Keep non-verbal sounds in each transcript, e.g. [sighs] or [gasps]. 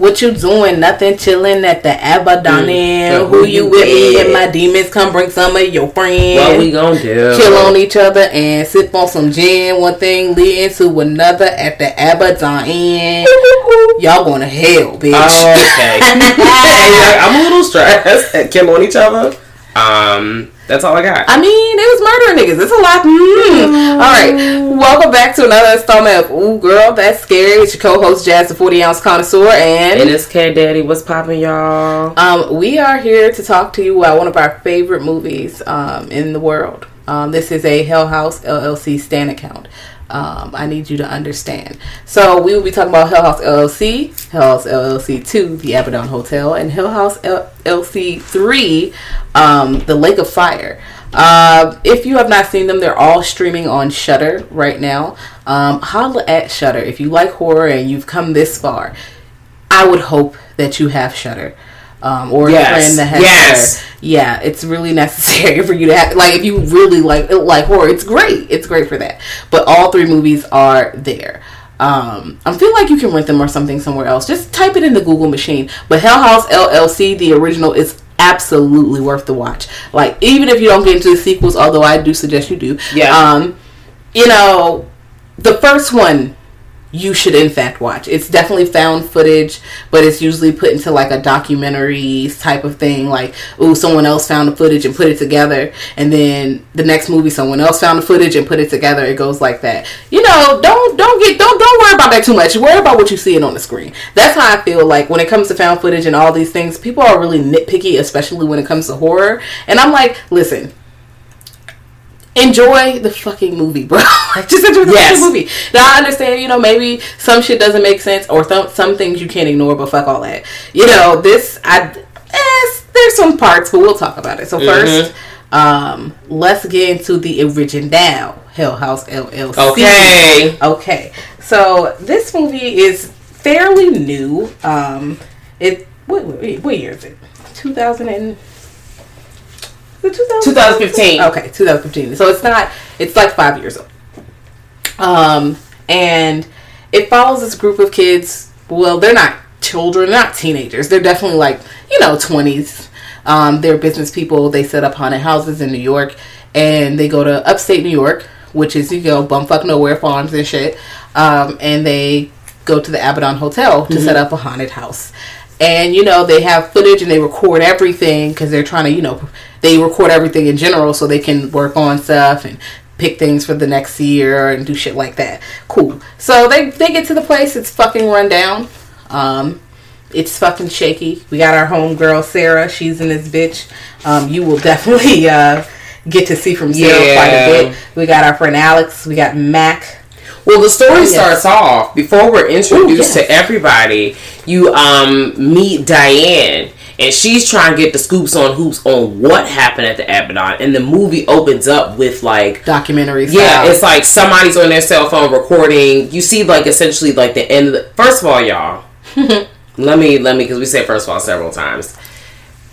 What you doing? Nothing. Chilling at the Abaddon. Mm, Who who you you with? Me and my demons. Come bring some of your friends. What we gonna do? Chill on each other and sip on some gin. One thing leading to another at the Abaddon. Inn. [laughs] Y'all going to hell, bitch. Oh, okay. [laughs] Hey, I'm a little stressed [laughs] at kill on each other. Um, that's all I got. I mean, it was murdering niggas. It's a lot. Mm. All right. Welcome back to another installment of Ooh Girl, That's Scary. It's your co-host Jazz, the 40 ounce connoisseur, and and it's K Daddy. What's popping, y'all? Um, we are here to talk to you about one of our favorite movies um, in the world. Um, this is a Hell House LLC stan account. Um, I need you to understand. So we will be talking about Hell House LLC, Hell House LLC 2, The Abaddon Hotel, and Hell House LLC 3, um, The Lake of Fire. Uh, if you have not seen them, they're all streaming on Shudder right now. Um, holla at Shudder if you like horror and you've come this far. I would hope that you have Shudder. Um, or Yes. a friend that has Yes. Shudder. Yeah, it's really necessary [laughs] for you to have. Like, if you really like like horror, it's great. It's great for that. But all three movies are there. Um, I feel like you can rent them or something somewhere else. Just type it in the Google machine. But Hell House LLC, the original, is absolutely worth the watch. Like, even if you don't get into the sequels, although I do suggest you do. Yeah. Um, you know, the first one you should in fact watch. It's definitely found footage, but it's usually put into like a documentary type of thing. Like, ooh, someone else found the footage and put it together, and then the next movie, someone else found the footage and put it together. It goes like that. You know, don't don't get don't don't worry about that too much. Worry about what you see it on the screen. That's how I feel like when it comes to found footage and all these things. People are really nitpicky, especially when it comes to horror. And I'm like, listen, enjoy the fucking movie, bro. [laughs] like, just enjoy the Yes. fucking movie. Now I understand, you know, maybe some shit doesn't make sense or th- some things you can't ignore, but fuck all that. You know, this I eh, there's some parts, but we'll talk about it. So 1st um, let's get into the original Hell House LLC. Okay. Okay. So this movie is fairly new. Um, it what, what, what year is it? 2000 and is it 2000? 2015. Okay, 2015. So it's not. It's like five years old. Um, and it follows this group of kids. Well, they're not children, they're not teenagers. They're definitely like you know 20s. Um, they're business people. They set up haunted houses in New York, and they go to upstate New York, which is you know bumfuck nowhere farms and shit. Um, and they go to the Abaddon Hotel to set up a haunted house. And you know they have footage and they record everything because they're trying to you know they record everything in general so they can work on stuff and pick things for the next year and do shit like that. Cool. So they they get to the place. It's fucking run down. Um, it's fucking shaky. We got our homegirl Sarah. She's in this bitch. Um, you will [laughs] definitely uh, get to see from Sarah Yeah. quite a bit. We got our friend Alex. We got Mac. Well, the story Yes. starts off before we're introduced Ooh, yes. to everybody. You um meet Diane, and she's trying to get the scoops on hoops on what happened at the Abaddon, and the movie opens up with like. Documentary. Yeah, it's like somebody's on their cell phone recording. You see, like essentially, like the end of the. First of all, y'all, [laughs] let me let me because we say first of all several times.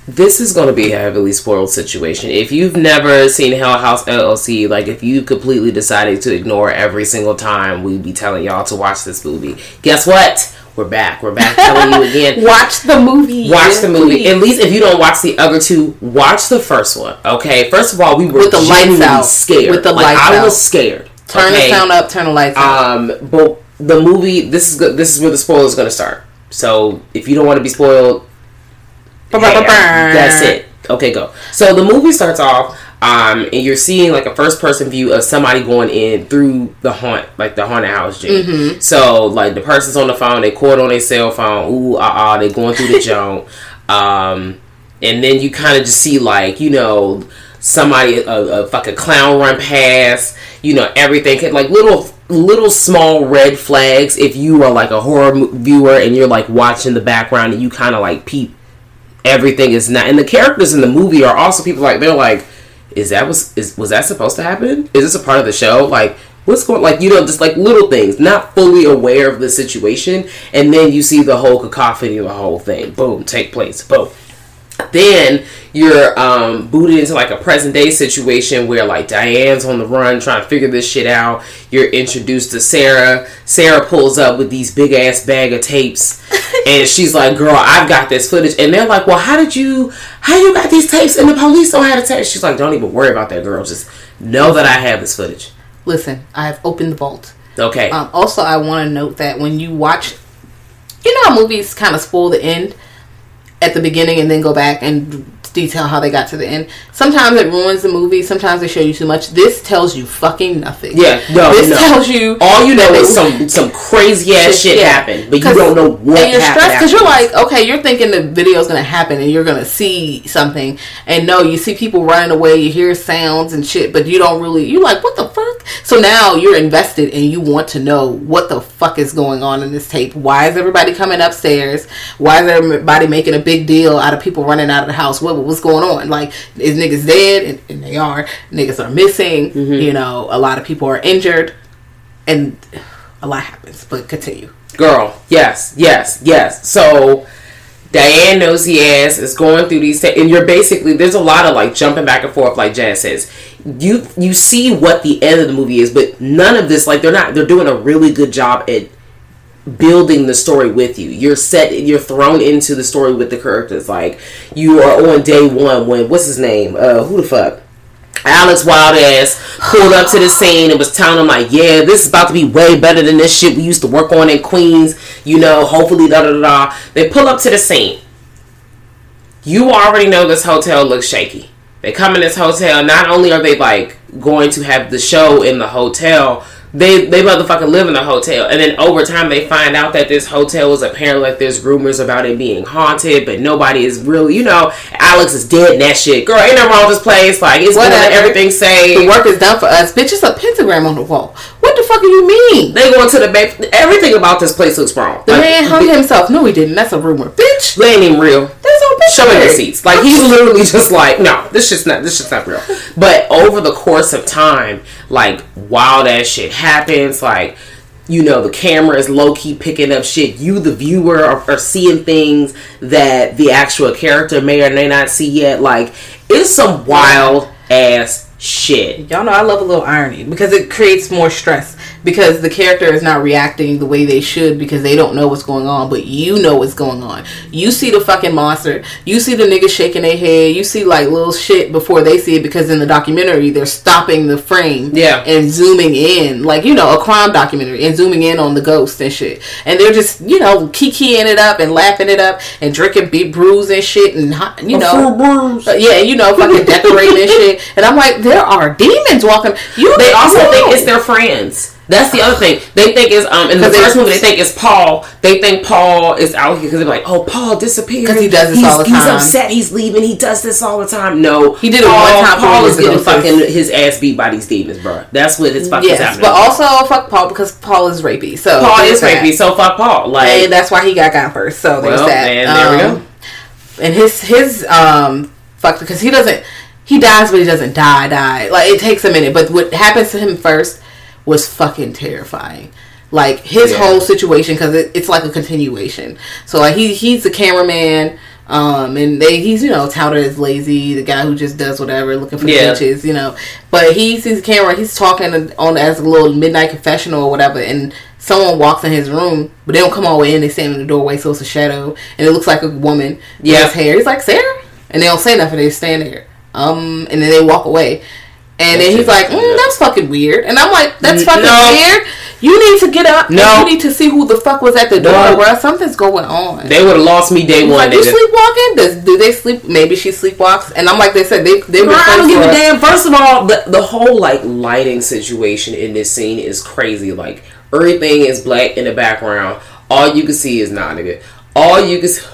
This is going to be a heavily spoiled situation. If you've never seen Hell House LLC, like if you completely decided to ignore every single time we'd be telling y'all to watch this movie, guess what? We're back. We're back telling you again. [laughs] watch the movie. Watch the movie. please. At least if you don't watch the other two, watch the first one. Okay. First of all, we were With the lights out. scared. With the like, lights I out. was scared. Turn okay? the sound up. Turn the lights out. Um, but the movie. This is good. This is where the spoiler is going to start. So if you don't want to be spoiled, hey, that's it. Okay, go. So the movie starts off, um, and you're seeing like a first person view of somebody going in through the haunt, like the haunted house. G. Mm-hmm. So like the person's on the phone, they caught on their cell phone. Ooh, ah, ah, they going through the [laughs] joint. Um, and then you kind of just see like you know somebody a, a fucking clown run past. You know everything like little little small red flags if you are like a horror viewer and you're like watching the background and you kind of like peep everything is not and the characters in the movie are also people like they're like is that was is was that supposed to happen? Is this a part of the show? Like what's going like you know just like little things not fully aware of the situation and then you see the whole cacophony of the whole thing. Boom take place boom then you're um, booted into like a present day situation where like Diane's on the run trying to figure this shit out. You're introduced to Sarah. Sarah pulls up with these big ass bag of tapes, [laughs] and she's like, "Girl, I've got this footage." And they're like, "Well, how did you? How you got these tapes? And the police don't have the tapes." She's like, "Don't even worry about that, girl. Just know that I have this footage." Listen, I've opened the vault. Okay. Um, also, I want to note that when you watch, you know how movies kind of spoil the end at the beginning and then go back and detail how they got to the end. Sometimes it ruins the movie. Sometimes they show you too much. This tells you fucking nothing. Yeah, no, This no. tells you All you know is some [laughs] some crazy ass shit Yeah. happened, but you don't know what and you're stressed because you're like, okay, you're thinking the video's gonna happen and you're gonna see something, and no, you see people running away, you hear sounds and shit, but you don't really, you're like, what the fuck? So now you're invested and you want to know what the fuck is going on in this tape. Why is everybody coming upstairs? Why is everybody making a big deal out of people running out of the house? What what's going on? Like, is niggas dead? And, and they are. Niggas are missing. Mm-hmm. You know, a lot of people are injured, and a lot happens. But continue. Girl, yes, yes, yes. So Diane nosy ass is going through these, and you're basically there's a lot of like jumping back and forth, like Jan says. You you see what the end of the movie is, but none of this like they're not they're doing a really good job at building the story with you. You're set, you're thrown into the story with the characters. Like you are on day one when what's his name? Uh, who the fuck? Alex Wild ass pulled up to the scene and was telling them like, yeah, this is about to be way better than this shit we used to work on in Queens. You know, hopefully da da da. They pull up to the scene. You already know this hotel looks shaky. They come in this hotel. Not only are they like going to have the show in the hotel, they they motherfucking live in the hotel. And then over time, they find out that this hotel is apparently like there's rumors about it being haunted, but nobody is really, you know, Alex is dead and that shit. Girl, ain't nothing wrong with this place. Like it's Whatever. to everything say. The work is done for us. Bitch, it's a pentagram on the wall. What fuck do you mean? They going to the ba- everything about this place looks wrong. The Like, man hung himself. No, he didn't. That's a rumor. Bitch, They ain't even real. that's on picture. Show me receipts. Like he's literally just like, no, this shit's not this shit's not real. But over the course of time, like wild ass shit happens. Like you know, the camera is low key picking up shit. You, the viewer, are, are seeing things that the actual character may or may not see yet. Like it's some wild ass shit. Y'all know I love a little irony because it creates more stress. Because the character is not reacting the way they should because they don't know what's going on, but you know what's going on. You see the fucking monster. You see the niggas shaking their head. You see like little shit before they see it because in the documentary they're stopping the frame Yeah. and zooming in like you know a crime documentary and zooming in on the ghost and shit. And they're just you know kikiing it up and laughing it up and drinking big brews and shit and hot- you know uh, yeah, you know, fucking decorating and shit. And I'm like, there are demons walking. You They also know. think it's their friends. That's the other thing. They think it's um in the first movie they think it's Paul. They think Paul is out here because they're like, oh, Paul disappeared 'Cause he does this he's, all the time. He's upset. He's leaving. He does this all the time. No, He did it Paul, one time Paul is getting fucking his ass beat by these demons, bro. That's what his fuck is Yes, happening. but also fuck Paul because Paul is rapey. So Paul is that. rapey, so fuck Paul. Like, and that's why he got gone first. So there's well, that. and there we Um, go. And his his um fuck because he doesn't he dies but he doesn't die die like it takes a minute. But what happens to him first was fucking terrifying. Like his Yeah. whole situation because it, it's like a continuation. So like he he's the cameraman. Um, and they, he's, you know, touted as lazy, the guy who just does whatever, looking for Yeah. bitches, you know. But he sees the camera, he's talking on as a little midnight confessional or whatever, and someone walks in his room, but they don't come all the way in, they stand in the doorway, so it's a shadow, and it looks like a woman. Yeah. Yeah. His hair. He's like, Sarah? And they don't say nothing, they stand there. Um, and then they walk away. And then he's like, mm, that's fucking weird. And I'm like, that's fucking no. weird. You need to get up. No. You need to see who the fuck was at the door, No. bruh. Something's going on. They would have lost me day one. like, you sleepwalking? Does do they sleep? Maybe she sleepwalks. And I'm like, they said they they Bro, I don't give a damn. First of all, the the whole like lighting situation in this scene is crazy. Like everything is black in the background. All you can see is nah, nigga. All you can see.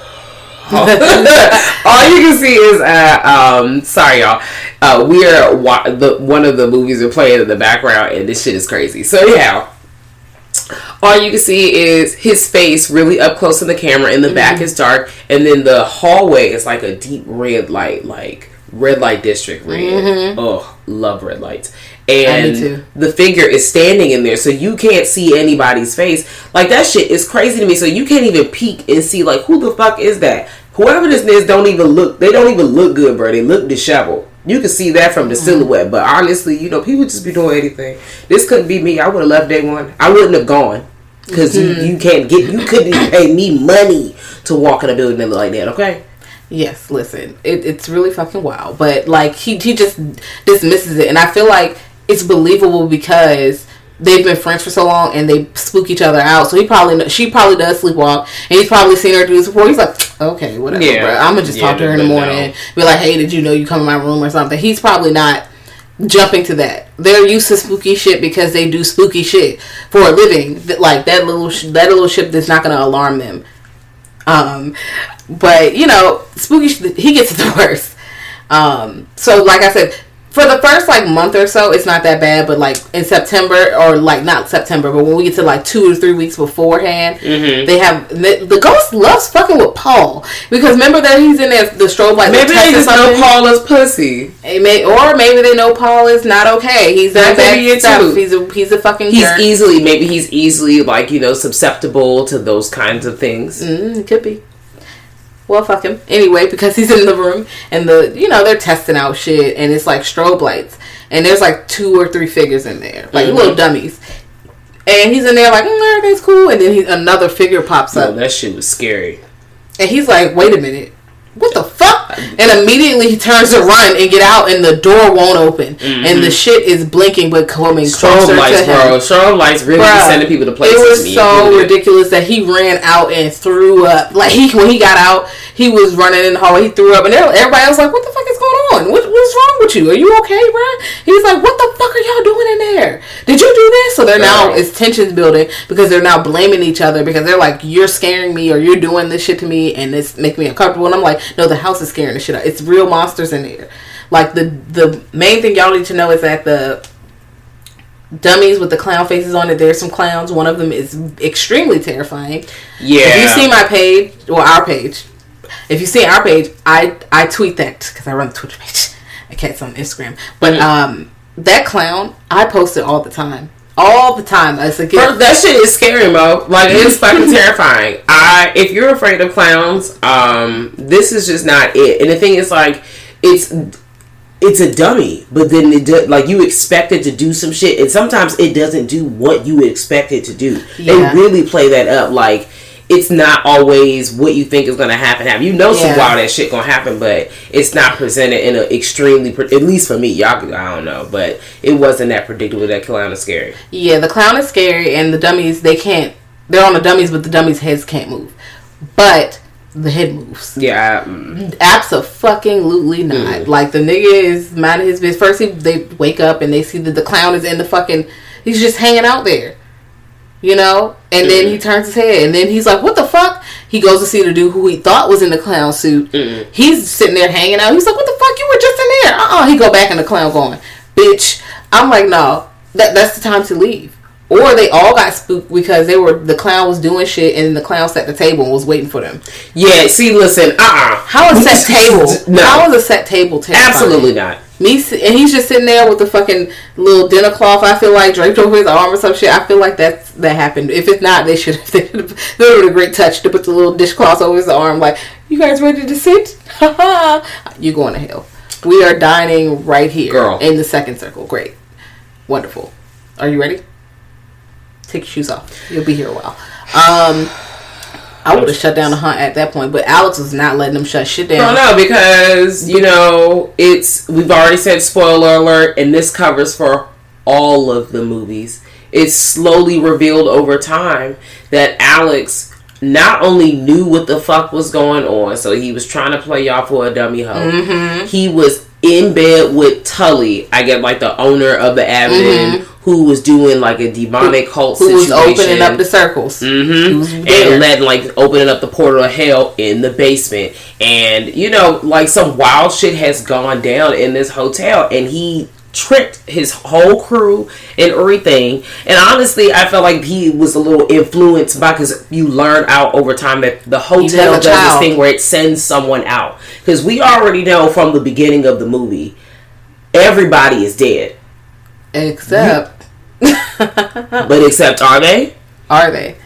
All you can see is uh um sorry y'all. Uh we are wa- the one of the movies are playing in the background and this shit is crazy. So yeah. All you can see is his face really up close in the camera and the back is dark and then the hallway is like a deep red light like red light district red. Oh love red lights and the figure is standing in there so you can't see anybody's face. Like that shit is crazy to me. So you can't even peek and see like who the fuck is that? Whoever this is don't even look they don't even look good bro. They look disheveled. You can see that from the uh-huh. silhouette but honestly you know people just be doing anything. This couldn't be me. I would have left day one. I wouldn't have gone because you, mm-hmm. you can't get you couldn't even pay me money to walk in a building that look like that okay? Yes, listen, it, it's really fucking wild. But like he he just dismisses it, and I feel like it's believable because they've been friends for so long and they spook each other out. So he probably she probably does sleepwalk, and he's probably seen her do this before. He's like, okay, whatever, Yeah. bro. I'm gonna just Yeah, talk to her in the morning, no. be like, hey, did you know you come in my room or something? He's probably not jumping to that. They're used to spooky shit because they do spooky shit for a living. That like that little sh- that little shit that's not gonna alarm them. Um, but you know, spooky. Sh- he gets [laughs] the worst. Um, so like I said, for the first like month or so, it's not that bad. But like in September or like not September, but when we get to like two or three weeks beforehand, Mm-hmm. they have the, the ghost loves fucking with Paul because remember that he's in there the strobe light. maybe they just know paul is pussy It may, or maybe they know Paul is not okay. He's That not bad stuff. too. He's a he's a fucking he's jerk. easily maybe he's easily like you know susceptible to those kinds of things Mm, could be. Well, fuck him. Anyway, because he's in the room and the you know they're testing out shit and it's like strobe lights and there's like two or three figures in there like Mhm. little dummies. And he's in there like mm, everything's cool, and then he, another figure pops up, that shit was scary and he's like, "Wait a minute, what the fuck?" And immediately he turns to run and get out, and the door won't open, and the shit is blinking but coming Mm-hmm. strobe closer lights to him. bro strobe lights really Bruh, sending people to places It was so ridiculous that he ran out and threw up. Like he when he got out, he was running in the hallway. He threw up, and everybody was like, "What the fuck is going on? What, what's wrong with you? Are you okay, bro?" He's like, "What the fuck are y'all doing in there? Did you do this?" So they're now it's tensions building because they're now blaming each other because they're like, "You're scaring me, or you're doing this shit to me, and it's making me uncomfortable." And I'm like, "No, the house is scaring the shit out. It's real monsters in there." Like the the main thing y'all need to know is that the dummies with the clown faces on it. There's some clowns. One of them is extremely terrifying. yeah If you see my page or our page, if you see our page, I I tweet that because I run the Twitter page. I can't on Instagram, but um, that clown I post it all the time, all the time. It's a Bro, that shit is scary, Mo. Like it's fucking [laughs] terrifying. I if you're afraid of clowns, um, this is just not it. And the thing is, like, it's it's a dummy, but then it do, like you expect it to do some shit, and sometimes it doesn't do what you expect it to do. Yeah. They really play that up like it's not always what you think is going to happen. Have You know some Yeah. wild ass shit gonna happen, but it's not presented in an extremely. Pre- at least for me, y'all. I don't know, but it wasn't that predictable. That clown is scary. Yeah, the clown is scary, and the dummies they can't. They're on the dummies, but the dummies' heads can't move. But the head moves. Yeah. Mm. Absolutely not. Like the nigga is minding his business. First, he, they wake up and they see that the clown is in the fucking. He's just hanging out there, you know. And then he turns his head, and then he's like, "What the fuck?" He goes to see the dude who he thought was in the clown suit. He's sitting there hanging out. He's like, "What the fuck? You were just in there." Uh uh He go back in the clown going, "Bitch." I'm like, no, that that's the time to leave. Or they all got spooked because they were the clown was doing shit and the clown sat the table and was waiting for them. Yeah. See, listen. Uh. uh How is set [laughs] table? No. How is a set table terrifying? Absolutely not. Me and he's just sitting there with the fucking little dinner cloth. I feel like draped over his arm or some shit. I feel like that's that happened. If it's not, they should. [laughs] They have. That would have a great touch to put the little dishcloth over his arm. Like, you guys ready to sit? Ha ha. You going to hell? We are dining right here, Girl. in the second circle. Great, wonderful. Are you ready? Take your shoes off. You'll be here a while. Um, I would have shut down the hunt at that point, but Alex was not letting them shut shit down. No, no, because you know it's we've already said spoiler alert, and this covers for all of the movies. It's slowly revealed over time that Alex not only knew what the fuck was going on, so he was trying to play y'all for a dummy hoe. Mm-hmm. He was in bed with Tully, I get like the owner of the Abaddon, who was doing like a demonic cult Mm-hmm. Who was opening up the circles? He was hmm. And letting like opening up the portal of hell in the basement, and you know, like some wild shit has gone down in this hotel, and he tricked his whole crew and everything. And honestly, I felt like he was a little influenced by because you learn out over time that the hotel as a does this thing where it sends someone out because we already know from the beginning of the movie everybody is dead, Except, but except are they? are they?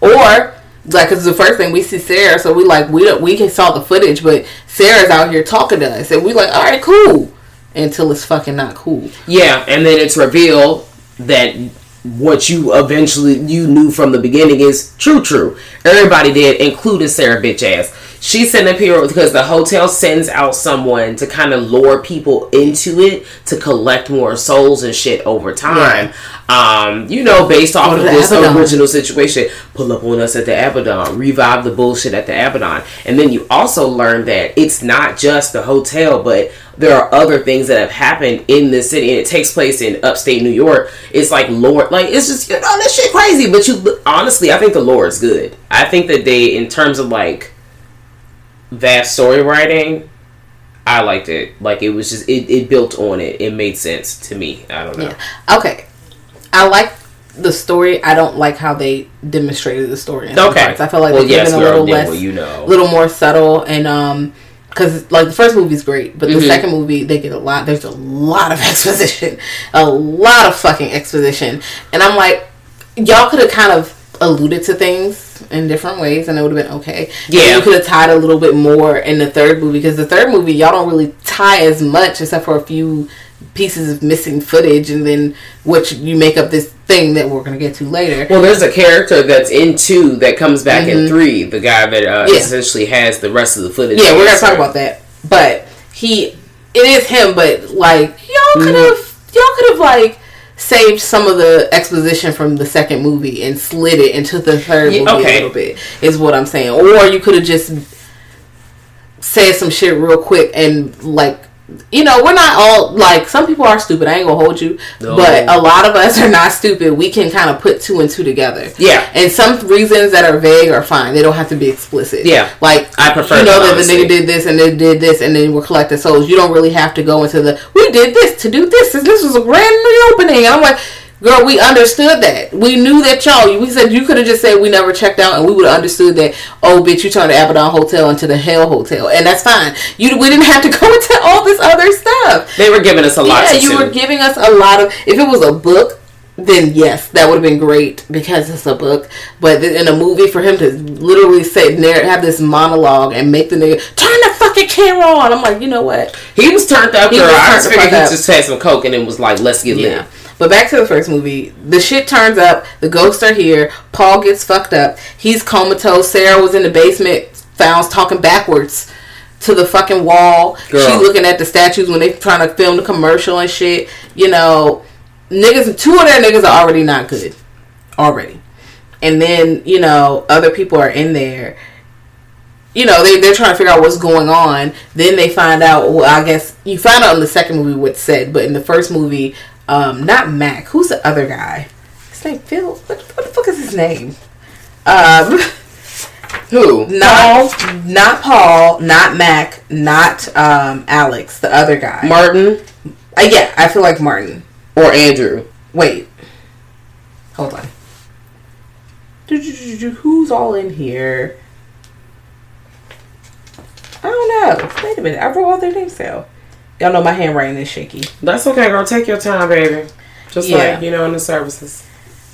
Or like, cause the first thing we see Sarah, so we like we don't we can saw the footage, but Sarah's out here talking to us, and we like, all right, cool, until it's fucking not cool. Yeah, and then it's revealed that what you eventually you knew from the beginning is true. True. Everybody did, including Sarah bitch ass. She's sent up here because the hotel sends out someone to kind of lure people into it to collect more souls and shit over time. Um, you know, based off of this Abaddon. original situation, pull up on us at the Abaddon, revive the bullshit at the Abaddon, and then you also learn that it's not just the hotel, but there are other things that have happened in this city, and it takes place in upstate New York. It's like lore, like it's just you know this shit crazy. But you honestly, I think the lore is good. I think that they, in terms of like vast story writing, I liked it. Like it was just it, it built on it. It made sense to me. I don't know. Yeah. Okay. I like the story. I don't like how they demonstrated the story. In Okay. parts. I feel like Well, they yes, a little less, you know. little more subtle, and um, because like the first movie's great, but the Mhm. second movie they get a lot. There's a lot of [laughs] exposition, a lot of fucking exposition, and I'm like, y'all could have kind of alluded to things in different ways, and it would have been okay. And Yeah. you could have tied a little bit more in the third movie because the third movie y'all don't really tie as much except for a few pieces of missing footage, and then which you make up this thing that we're gonna get to later. Well, there's a character that's in two that comes back in three. The guy that uh, Mm-hmm. Yeah. essentially has the rest of the footage. Yeah, we're gonna talk about that. But he, it is him. But like y'all could have, y'all could have like saved some of the exposition from the second movie and slid it into the third Yeah, movie okay. a little bit. Is what I'm saying. Or you could have just said some shit real quick and like. You know, we're not all like some people are stupid. I ain't gonna hold you, No. but a lot of us are not stupid. We can kind of put two and two together. Yeah. and some reasons that are vague are fine. They don't have to be explicit. Yeah. like I prefer You know that, that the nigga did this and they did this and then we're collecting souls. You don't really have to go into the we did this to do this and this was a grand reopening. And I'm like, girl, we understood that. We knew that y'all. We said you could have just said we never checked out and we would have understood that. Oh, bitch, you turned the Abaddon Hotel into the Hell Hotel, and that's fine. You we didn't have to [laughs] go into all this other stuff. They were giving us a lot. Yeah, you were giving us a lot of. If it was a book, then yes, that would have been great because it's a book. But in a movie, for him to literally sit there, have this monologue, and make the nigga turn the fucking camera on, I'm like, you know what? He was turned up, He girl. was I just figured he just had some coke and it was like, let's get Yeah. lit. But back to the first movie, the shit turns up. The ghosts are here. Paul gets fucked up. He's comatose. Sarah was in the basement, found talking backwards to the fucking wall. Girl. She looking at the statues when they're trying to film the commercial and shit. You know, niggas. Two of their niggas are already not good, already. And then you know other people are in there. You know they they're trying to figure out what's going on. Then they find out. Well, I guess you find out in the second movie what's said, but in the first movie, um, not Mac. Who's the other guy? His name Phil. What, what the fuck is his name? Um. Who? Not not Paul, not Mac, not um Alex, the other guy. Martin uh, yeah, I feel like Martin. or Andrew? Wait. Hold on. Who's all in here? I don't know. Wait a minute. I wrote all their names down. Y'all know my handwriting is shaky. That's okay, girl. Take your time, baby. Just Yeah. like, you know, in the services.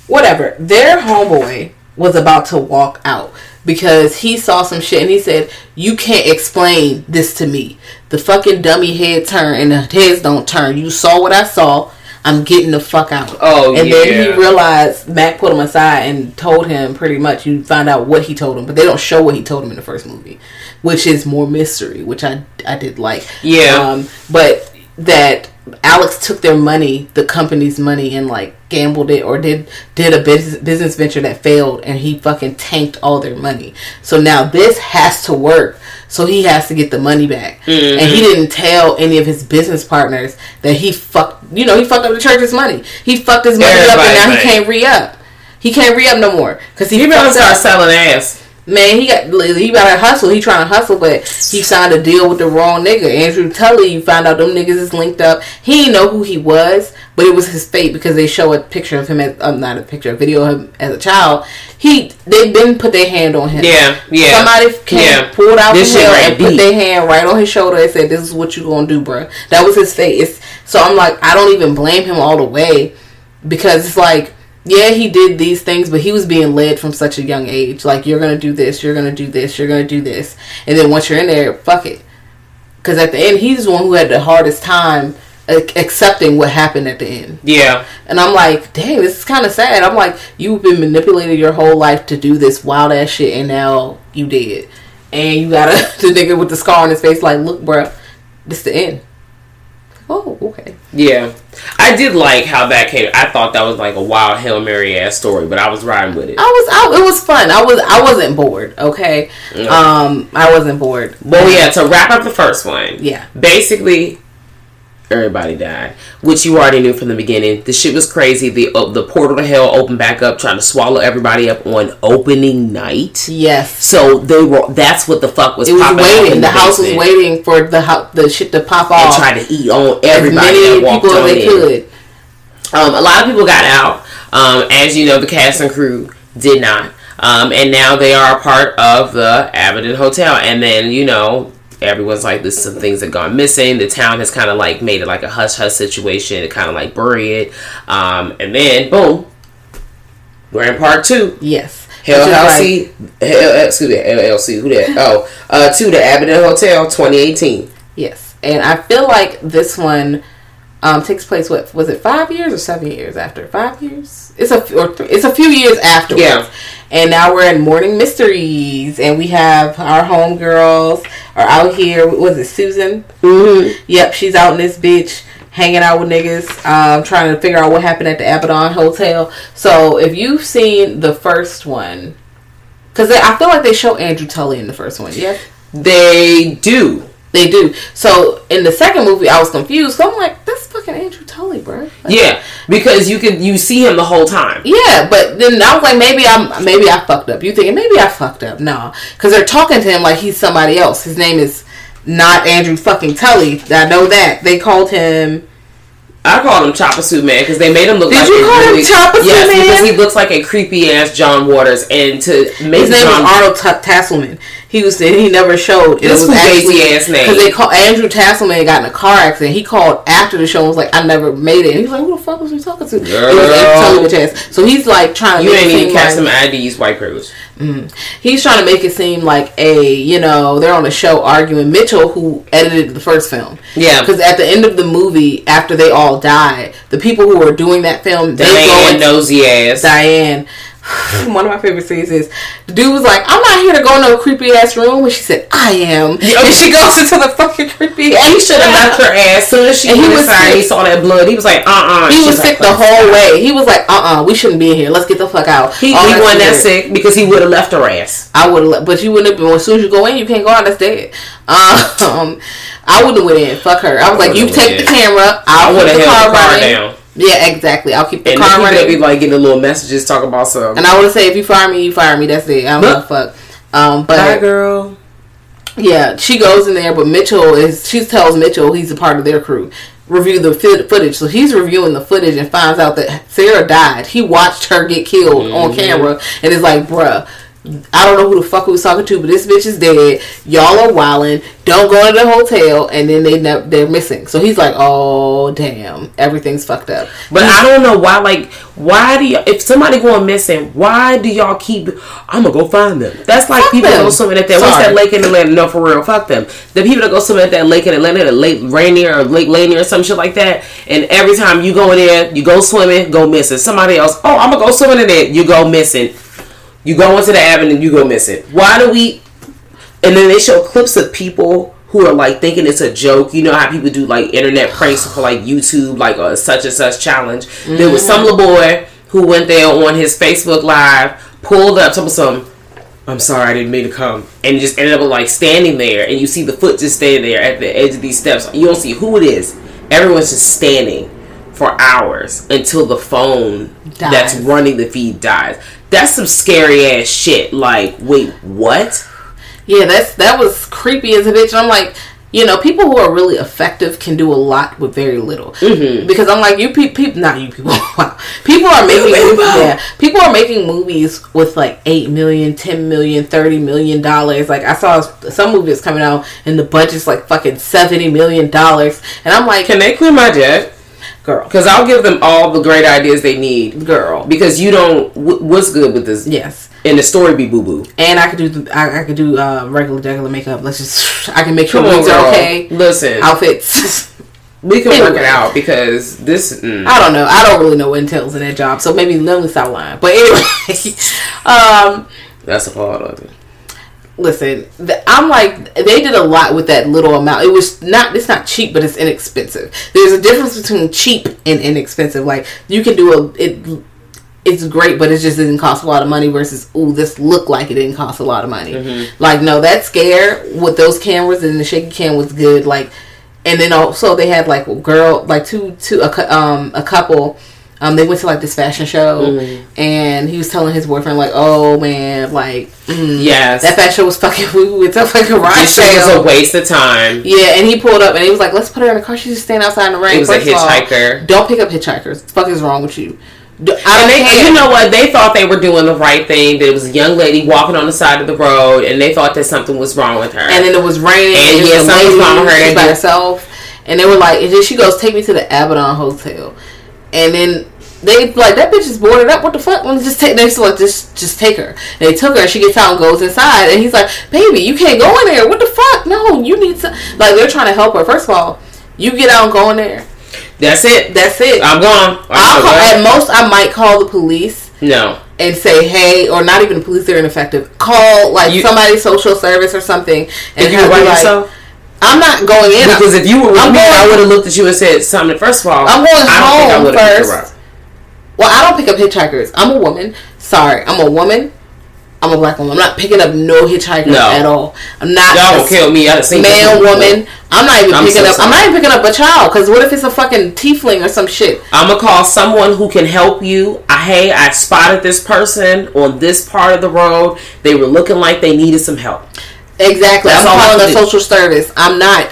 whatever. Their homeboy was about to walk out because he saw some shit and he said, "You can't explain this to me. The fucking dummy head turn and the heads don't turn. You saw what I saw. I'm getting the fuck out." Oh, yeah. and then he realized Mac put him aside and told him pretty much. You find out what he told him, but they don't show what he told him in the first movie, which is more mystery, which I I did like. Yeah. Um, but that Alex took their money, the company's money, and like gambled it or did did a business business venture that failed, and he fucking tanked all their money. So now this has to work. So he has to get the money back, and he mm-hmm. didn't tell any of his business partners that he fucked. You know, he fucked up the church's money. He fucked his money up, and now he can't re up. He can't re up no more because he, You better start selling ass. Man, he got he got to hustle. He trying to hustle, but he signed a deal with the wrong nigga. Andrew Tully, you found out them niggas is linked up. He didn't know who he was, but it was his fate because they show a picture of him as um, not a picture, a video of him as a child. He they been put their hand on him. Yeah, yeah. Somebody came Yeah. pulled out This the shit hell ran and put their hand right on his shoulder and said, "This is what you gonna do, bruh. That was his fate. It's, so I'm like, I don't even blame him all the way because it's like yeah he did these things but he was being led from such a young age. Like you're gonna do this you're gonna do this you're gonna do this. And then once you're in there fuck it. Because at the end he's the one who had the hardest time accepting what happened at the end. Yeah. and i'm like dang this is kind of sad. I'm like you've been manipulated your whole life to do this wild ass shit and now you did. And you got a [laughs] the nigga with the scar on his face like look bro, this the end oh okay Yeah. I did like how that came. I thought that was like a wild Hail Mary ass story, but I was riding with it. I was I, it was fun. I was I wasn't bored. Okay, um, I wasn't bored. Well, yeah, to wrap up the first one. Yeah. Basically, everybody died, which you already knew from the beginning. The shit was crazy. The uh, the portal to hell opened back up, trying to swallow everybody up on opening night. Yes, So they were. That's what the fuck was. it was popping off in waiting. The house was waiting for the ho- the shit to pop and off. tried to eat on everybody. as many people as they in. could. Um, a lot of people got out. Um, as you know, the cast and crew did not. Um, and now they are a part of the Abaddon Hotel. And then, you know, everyone's like, this some things have gone missing. The town has kind of like made it like a hush hush situation to kind of like bury it. Um, and then, boom, we're in part two. Yes, Hell House, like- Hell, excuse me, LLC, who that? [laughs] Oh, uh, to the Abaddon Hotel 2018. yes, and I feel like this one um takes place. What was it? Five years or seven years after? Five years. It's a or th- it's a few years afterwards. Yeah. And now we're in Morning Mysteries, and we have our homegirls are out here. Was it Susan? Mm-hmm. Yep, she's out in this bitch hanging out with niggas, um, trying to figure out what happened at the Abaddon Hotel. So if you've seen the first one, because I feel like they show Andrew Tully in the first one. Yes, They do. They do. So in the second movie, I was confused. So I'm like, that's fucking Andrew Tully, bro. Like, Yeah, because you can you see him the whole time. Yeah, but then I was like, maybe I'm, maybe I fucked up. You thinking maybe I fucked up? No, because they're talking to him like he's somebody else. His name is not Andrew fucking Tully. I know that they called him. I called him Chopper Suit Man because they made him look Did like you call him really, Chopper Suit yes, Man? because he looks like a creepy ass John Waters, and to make His name John, is Arnold T- Tasselman. He was saying he never showed. This it was fugazi ass name. because they called Andrew Tasselman got in a car accident. He called after the show and was like, "I never made it." And he's like, "Who the fuck was we talking to?" It was Girl. So he's like trying to You ain't even catch like, some IDs, white privilege. Mm. he's trying to make it seem like a you know they're on a show arguing. Mitchell, who edited the first film, Yeah. because at the end of the movie, after they all died, the people who were doing that film, they go Diane into nosy ass. Diane. [laughs] One of my favorite scenes is the dude was like, "I'm not here to go in no creepy ass room," and she said, "I am," and she goes into the fucking creepy. ass He should have left her ass. Soon as she And he was inside, he saw that blood. He was like, uh uh He was sick the whole way. He was like, "Uh uh we shouldn't be in here. Let's get the fuck out." He, All he that wasn't that sick because he would have left her ass. I would have, but you wouldn't have been. As soon as you go in, you can't go out. That's dead. Um, [laughs] I wouldn't have went in. Fuck her. I was like, you take in. the camera. I I'll would have held the car down. Yeah, exactly. I'll keep the And car that be like getting the little messages talk about some. And I want to say, if you fire me, you fire me. That's it. I don't a fuck. Um, but Bye, girl. Yeah, she goes in there, but Mitchell is. She tells Mitchell he's a part of their crew. Review the footage, so he's reviewing the footage and finds out that Sarah died. He watched her get killed on camera and is like, "Bruh, I don't know who the fuck we was talking to, but this bitch is dead. Y'all are wilding. Don't go to the hotel." And then they ne- they're missing. So he's like, "Oh damn, everything's fucked up." But I don't know why. Like, why do you? If somebody going missing, why do y'all keep? I'm gonna go find them. That's like Fuck people that them. go swimming at that. What's that lake in Atlanta? No, for real, fuck them. The people that go swimming at that lake in Atlanta, the Lake Rainier or Lake Lanier or some shit like that. And every time you go in there, you go swimming, go missing. Somebody else, oh, I'm gonna go swimming in there. You go missing. You go into the Abaddon, you go missing. Why do we? And then they show clips of people who are like thinking it's a joke. You know how people do like internet pranks for like YouTube, like a such and such challenge. There was some mm-hmm. little boy who went there on his Facebook Live, pulled up, told some. I'm sorry, I didn't mean to come, and just ended up like standing there, and you see the foot just standing there at the edge of these steps. You don't see who it is. Everyone's just standing for hours until the phone that's running the feed dies. That's some scary ass shit. Like, wait, what? Yeah, that's that was creepy as a bitch. And I'm like, you know, people who are really effective can do a lot with very little. Mm-hmm. Because I'm like, you people, not you people. [laughs] Wow, people are making people. yeah, people are making movies with like 8 million, 10 million, 30 million dollars. Like I saw some movies coming out and the budget's like fucking 70 million dollars, and I'm like, Can they clear my jet? Girl, Because I'll give them all the great ideas they need. girl, Because you don't. wh- What's good with this? yes. And the story be boo boo. And I could do the, I, I could do uh, regular regular makeup. Let's just [sighs] I can make sure movies are okay. Listen, Outfits. we can work it out because this. Mm. I don't know. I don't really know what entails in that job, so maybe let me stop lying. But anyway, [laughs] um, That's a part of it. Listen, I'm like they did a lot with that little amount. It was not. It's not cheap, but it's inexpensive. There's a difference between cheap and inexpensive. Like you can do a it. It's great, but it just didn't cost a lot of money. Versus, ooh, this looked like it didn't cost a lot of money. Like, no, that scare with those cameras and the shaky cam was good. Like, and then also they had like a girl, like two, two, a, um, a couple. Um, they went to like this fashion show, and he was telling his boyfriend like, "Oh man, like, mm, Yes. that fashion show was fucking. We went to like a ride This was a waste of time. Yeah, and he pulled up and he was like, "Let's put her in the car. She's just standing outside in the rain." It was a First all, hitchhiker. don't pick up hitchhikers. The fuck is wrong with you? Do- I And, they, care. you know what? They thought they were doing the right thing. There was a young lady walking on the side of the road, and they thought that something was wrong with her. and then it was raining, And and, yeah, something was wrong with her. She by herself, and they were like, and then she goes, "Take me to the Abaddon Hotel," and then they like that bitch is boarded up. What the fuck? Well, just take. They like just just take her. And they took her. She gets out and goes inside, and he's like, "Baby, you can't go in there. What the fuck? No, you need to." Like they're trying to help her. First of all, you get out and go in there. That's it. That's it. I'm gone. I'll I'm call, at most, I might call the police no. and say, "Hey," or not even the police; they're ineffective. Call like You- somebody's social service or something. And you were be like, yourself, I'm not going in. because if you were with I'm me, going- I would have looked at you and said something. First of all, I'm going I I home would've picked her first. well, I don't pick up hitchhikers. I'm a woman. Sorry, I'm a woman. I'm a black woman. I'm not picking up no hitchhikers No. at all. I'm not. Y'all gonna kill me. I'd seen Man, woman. I'm not even I'm picking so up. I'm not even picking up a child. Because what if it's a fucking tiefling or some shit? I'm gonna call someone who can help you. I, hey, I spotted this person on this part of the road. They were looking like they needed some help. Exactly. That's I'm calling a social service. I'm not.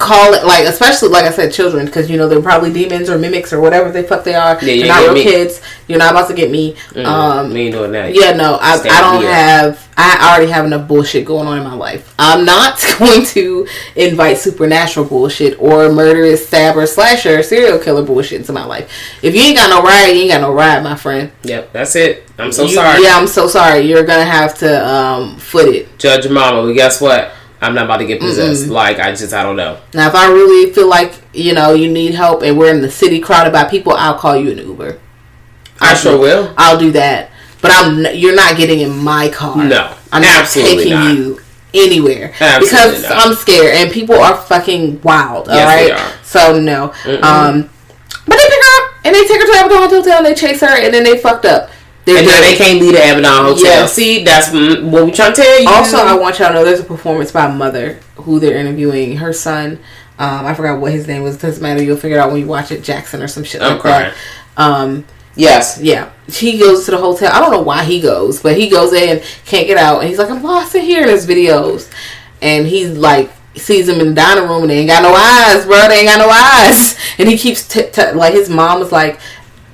Call it like especially like I said children because you know they're probably demons or mimics or whatever they fuck they are. Yeah, you they're not real me. kids. You're not about to get me. Mm, Um, ain't doing that. yeah, no, I, I don't here. have. I already have enough bullshit going on in my life. I'm not [laughs] going to invite supernatural bullshit or murderous stabber slasher serial killer bullshit into my life. If you ain't got no ride, you ain't got no ride, my friend. Yep, that's it. I'm so You- sorry. Yeah, I'm so sorry. You're gonna have to um, foot it. Judge your mama, but guess what? I'm not about to get possessed. Like I just I don't know. Now, if I really feel like you know you need help and we're in the city crowded by people, I'll call you an Uber. I sure will. I'll do that. But I'm you're not getting in my car. No, I'm not taking not. you anywhere Absolutely because not. I'm scared and people are fucking wild. all Yes, right, they are. so no. Um, but they pick her up and they take her to Abaddon Hotel and they chase her and then they fucked up. They're And now they can't leave the Abaddon Hotel. Yes. See, that's what we trying to tell you. Also, I want y'all to know there's a performance by Mother who they're interviewing. Her son, um, I forgot what his name was. Doesn't matter. You'll figure it out when you watch it. Jackson or some shit like Okay. that. Um, yes. yeah, he goes to the hotel. I don't know why he goes, but he goes in, can't get out, and he's like, "I'm lost in here." In his videos, and he's like. Sees him in the dining room and they ain't got no eyes, bro. They ain't got no eyes, and he keeps t- t- like his mom was like,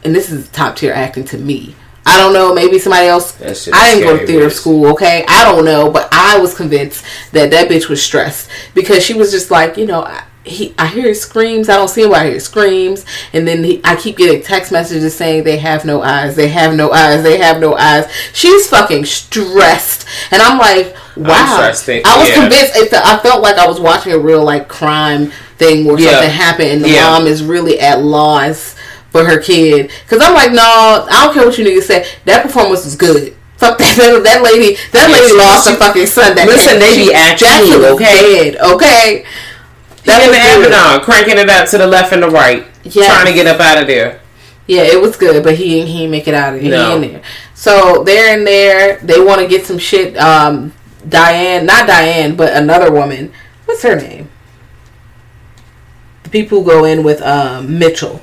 and this is top tier acting to me. I don't know, maybe somebody else. I didn't go to theater bitch. school, okay? I don't know, but I was convinced that that bitch was stressed because she was just like, you know, I, he, I hear his screams. I don't see him, but I hear his screams, and then he, I keep getting text messages saying they have no eyes, they have no eyes, they have no eyes. She's fucking stressed, and I'm like, wow. thank- I was yeah. convinced. It, I felt like I was watching a real like crime thing where Yeah. something happened, and the Yeah. mom is really at loss for her kid. Because I'm like, no, I don't care what you niggas say. That performance was good. Fuck that, [laughs] that, that lady. That lady she- lost she- her fucking son. That Listen, day. they be acting, Jackson was okay? dead, okay. That in the. Abaddon, cranking it up to the left and the right, Yes. trying to get up out of there. Yeah, it was good, but he he make it out of it. No. He in there. So they're in there. They want to get some shit. Um, Diane, not Diane, but another woman. What's her name? The people who go in with um, Mitchell.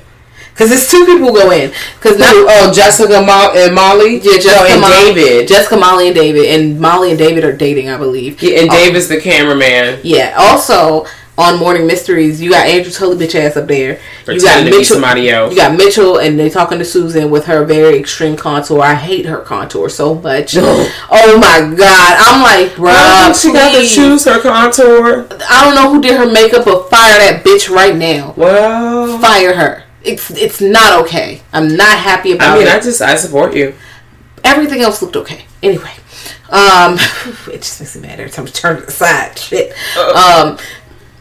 Because it's two people go in. Because now, Oh, Jessica Mo- and Molly. yeah, Jessica and Molly, David. Jessica, Molly, and David, and Molly and David are dating, I believe. Yeah, and Oh, David's the cameraman. Yeah. Also on Morning Mysteries, you got Andrew Tully bitch ass up there. You got Pretending to be Mitchell. somebody else. You got Mitchell, and they're talking to Susan with her very extreme contour. I hate her contour so much. [laughs] oh my god! I'm like, bruh, she got to choose her contour. I don't know who did her makeup, but fire that bitch right now. Well, Fire her. It's it's not okay. I'm not happy about I mean, it. I just I support you. Everything else looked okay. Anyway, um, [laughs] it just makes me mad every time I turn to the side. Shit. Um,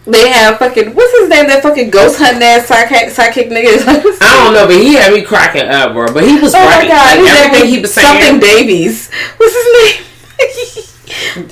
they have fucking what's his name? That fucking ghost hunting ass sidekick, sidekick nigga. [laughs] I don't know, but he had me cracking up, bro. But he was Oh right. my god! Like, everything he was saying. something Davies. What's his name? [laughs]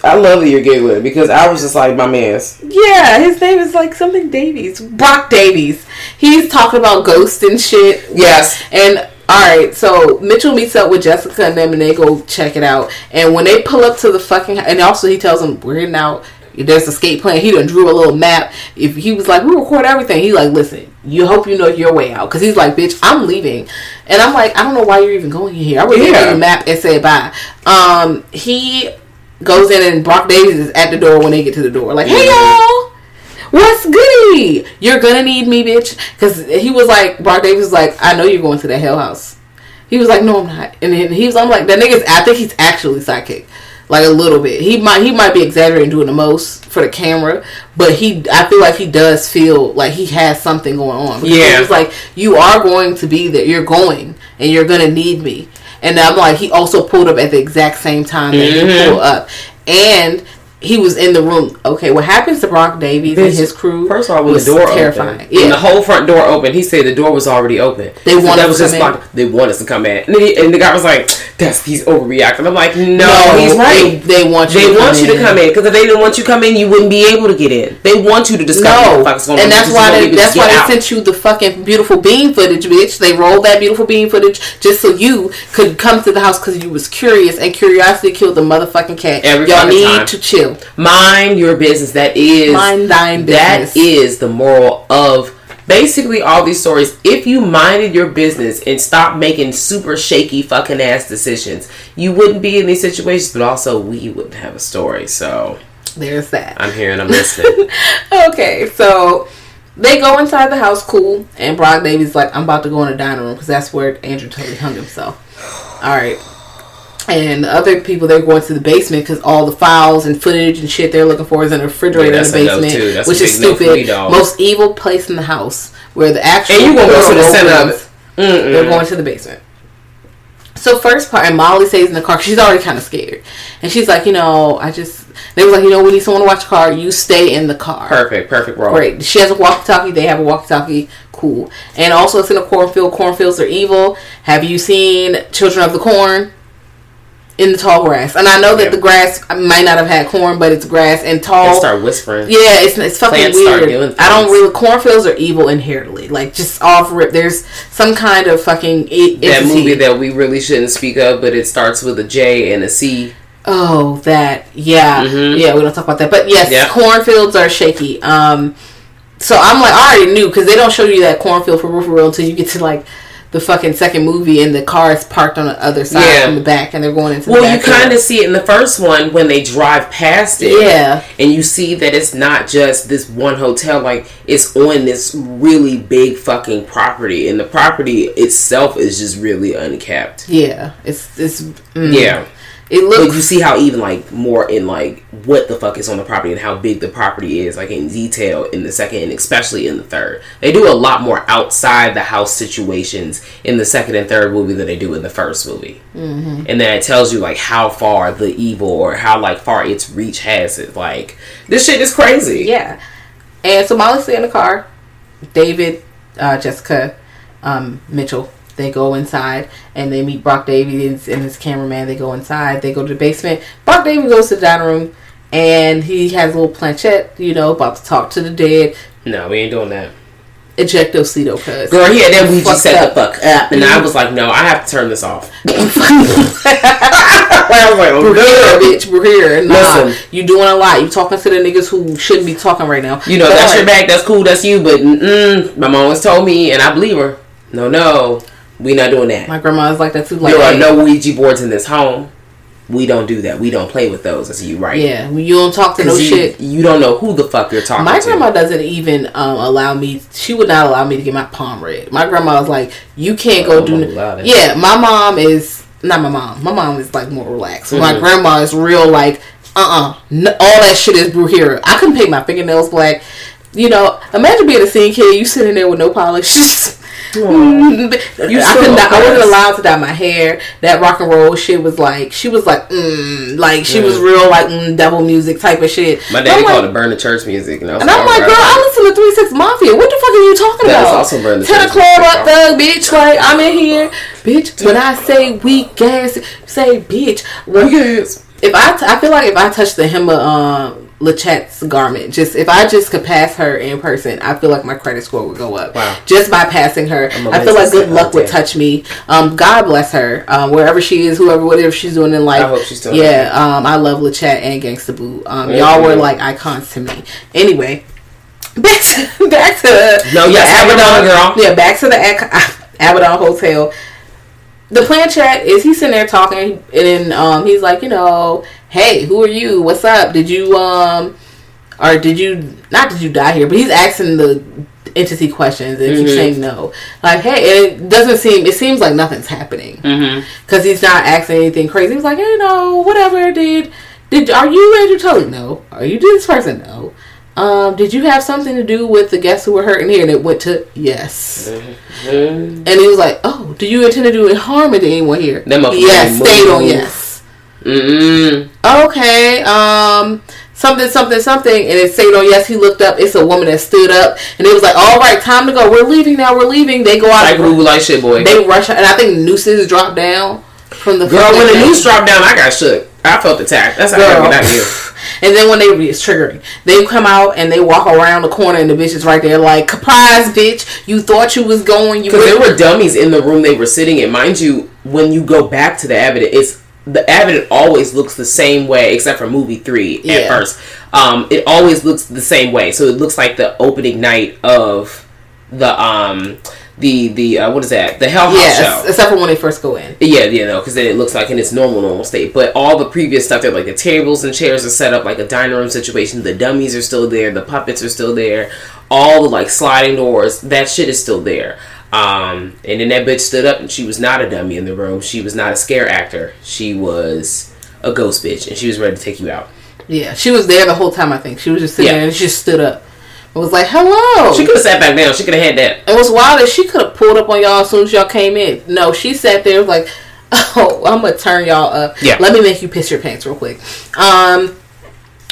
I love that you're giggling because I was just like my man's. yeah, his name is like something Davies. Brock Davies. He's talking about ghosts and shit. Yes. And all right, so Mitchell meets up with Jessica and them, and they go check it out. And when they pull up to the fucking, and also he tells them we're getting out. There's a skate plan. He done drew a little map. If he was like, we record everything. He like, listen, you hope you know your way out because he's like, bitch, I'm leaving. And I'm like, I don't know why you're even going here. I would give you the map and say bye. Um, he goes in and Brock Davies is at the door when they get to the door. Like, hey y'all. What's goody? You're gonna need me, bitch. Because he was like, Brock Davies was like, I know you're going to the hell house. He was like, no, I'm not. And then he was, I'm like, that nigga's, I think he's actually psychic. Like a little bit. He might, he might be exaggerating doing the most for the camera, but he, I feel like he does feel like he has something going on. Because Yeah. it's like, you are going to be there. You're going and you're gonna need me. And I'm like, he also pulled up at the exact same time that he Mhm. pulled up. And he was in the room. Okay, what happens to Brock Davies and his crew? First of all, when was the door terrifying. Yeah, the whole front door opened, he said the door was already open. They So want that us was to just come in. like they want us to come in, and, he- and the guy was like, "That's he's overreacting." I'm like, "No, no, he's They, right." they want you. They to want come you in. to come in because if they didn't want you to come in, you wouldn't be able to get in. They want you to discover No, what the going on. and that's why they, be able to that's why get they out. sent you the fucking beautiful beam footage, bitch. They rolled that beautiful beam footage just so you could come to the house because you was curious, and curiosity killed the motherfucking cat. Every Y'all need time. to chill. Mind your business. That is Mind thine business. is the moral of basically all these stories. If you minded your business and stopped making super shaky fucking ass decisions, you wouldn't be in these situations. But also, we wouldn't have a story. So There's that. I'm here and I'm listening. [laughs] okay, so they go inside the house, cool, and Brock Davies like, I'm about to go in the dining room because that's where Andrew Tully hung himself. All right. And the other people, they're going to the basement because all the files and footage and shit they're looking for is in the refrigerator Yeah, in the that's a no, basement, which is no stupid. me. Most evil place in the house where the actual and you gonna go to the center of it. Mm-mm. They're going to the basement. So first part, and Molly stays in the car. She's already kind of scared, and she's like, you know, I just they was like, you know, we need someone to watch the car. You stay in the car. Perfect, perfect role. Great. She has a walkie-talkie. They have a walkie-talkie. Cool. And also, it's in a cornfield. Cornfields are evil. Have you seen Children of the Corn? In the tall grass, and I know that Yeah. the grass might not have had corn, but it's grass and tall. Start whispering. Yeah, it's it's fucking Plants start weird. I don't really. Cornfields are evil inherently, like just off rip. There's some kind of fucking e- That movie that we really shouldn't speak of, but it starts with a J and a C. Oh, that yeah, Mhm. yeah. We don't talk about that, but yes, Yeah. cornfields are shaky. Um, so I'm like, I already knew because they don't show you that cornfield for real, for real until you get to like the fucking second movie and the car is parked on the other side Yeah. from the back and they're going into. Well, you kind of see it in the first one when they drive past it. yeah, And you see that it's not just this one hotel, like it's on this really big fucking property, and the property itself is just really unkept. yeah. It's it's mm. Yeah. It looks you see how even like more in like what the fuck is on the property and how big the property is, like in detail in the second and especially in the third. They do a lot more outside the house situations in the second and third movie than they do in the first movie. Mm-hmm. And then it tells you like how far the evil or how like far its reach has it. Like this shit is crazy. yeah. And so Molly's in the car. David, uh, Jessica, um, Mitchell. They go inside and they meet Brock Davies and his cameraman. They go inside. They go to the basement. Brock Davies goes to the dining room and he has a little planchette, you know, about to talk to the dead. No, we ain't doing that. Ejectocito, cuz. Girl, he had that Ouija Fucked set up. the fuck up, and I was like, no, I have to turn this off. [laughs] I was like, We're here, oh, bitch. We're here. Nah, Listen. you doing a lot. You talking to the niggas who shouldn't be talking right now. You know, But that's alright. your bag. that's cool, that's you, but mm, my mom always told me, and I believe her, no, no, we not doing that. My grandma is like that too. Like, there are no Ouija boards in this home. We don't do that. We don't play with those. See you right. Yeah, you don't talk to no you, shit. You don't know who the fuck you're talking My to. grandma doesn't even um, allow me. She would not allow me to get my palm read. My grandma was like, "You can't go Oh, do." Yeah, my mom is not my mom. My mom is like more relaxed. My Mhm. grandma is real like, uh, uh all that shit is brujería. I couldn't paint my fingernails black. You know, imagine being a scene kid. You sitting there with no polish. [laughs] [laughs] You I couldn't. I wasn't allowed to dye my hair. That rock and roll shit was like she was like mm, like she was Mm. real like mm, devil music type of shit. My daddy like, called it burn the church music, and I was and I'm like, all girl. I listen to Three Six Mafia. What the fuck are you talking That about? also Burn the Ten Church o'clock though. thug, bitch. Like I'm in here, bitch. When I say weak gas, say bitch. Well, Yes. if I, t- I feel like if I touch the hem of um, La Chat's garment, just if I just could pass her in person, I feel like my credit score would go up. Wow. Just by passing her, I feel like good luck would touch me. Um, God bless her, um, wherever she is, whoever, whatever she's doing in life. I hope she's doing Yeah, um, I love Lachette and Gangsta Boo. Um, y'all were like icons to me. Anyway, back to [laughs] back to No, yes, have girl. Yeah, back to the [laughs] Abaddon Hotel the planchette is he's sitting there talking and um he's like you know hey who are you? What's up? Did you um or did you not did you die here but he's asking the entity questions and keeps Mhm. saying no. Like hey and it doesn't seem it seems like nothing's happening. Mm-hmm. because he's not asking anything crazy. He's like hey no whatever did did are you Andrew Tully no? Are you this person? No. Um did you have something to do with the guests who were hurting here? And it went to yes. Mm-hmm. and he was like, "Oh, do you intend to do any harm to anyone here?" Yes, stayed on yes. Mm-hmm. Okay, um, something, something, something, and it stayed "Oh yes. He looked up. It's a woman that stood up, and it was like, "All right, time to go. We're leaving now. We're leaving." They go out. Like Rubu, like shit, boy. they rush, out, and I think nooses drop down from the Girl, when the news dropped down, I got shook. I felt attacked. That's how I Girl. got out here. [laughs] And then when they it's triggering, they come out and they walk around the corner, and the bitch is right there, like, "Surprise, bitch! You thought you was going. You Because there were were dummies in the room they were sitting in. Mind you, when you go back to the evidence, it's the evidence always looks the same way, except for movie three at Yeah. first. Um, it always looks the same way. So it looks like the opening night of the um the the uh, what is that? The Hell House Yes, show. except for when they first go in. Yeah, yeah, no, because then it looks like in its normal, normal state. But all the previous stuff, there, like the tables and chairs are set up like a dining room situation. The dummies are still there. The puppets are still there. All the like sliding doors, that shit is still there. Um, and then that bitch stood up, and she was not a dummy in the room. She was not a scare actor. She was a ghost bitch, and she was ready to take you out. Yeah, she was there the whole time. I think she was just sitting Yeah. there and she just stood up. It was like, "Hello." She could have sat back down. She could have had that. It was wild that she could have pulled up on y'all as soon as y'all came in. No, she sat there was like, [laughs] "Oh, I'm gonna turn y'all up. Yeah. Let me make you piss your pants real quick." Um,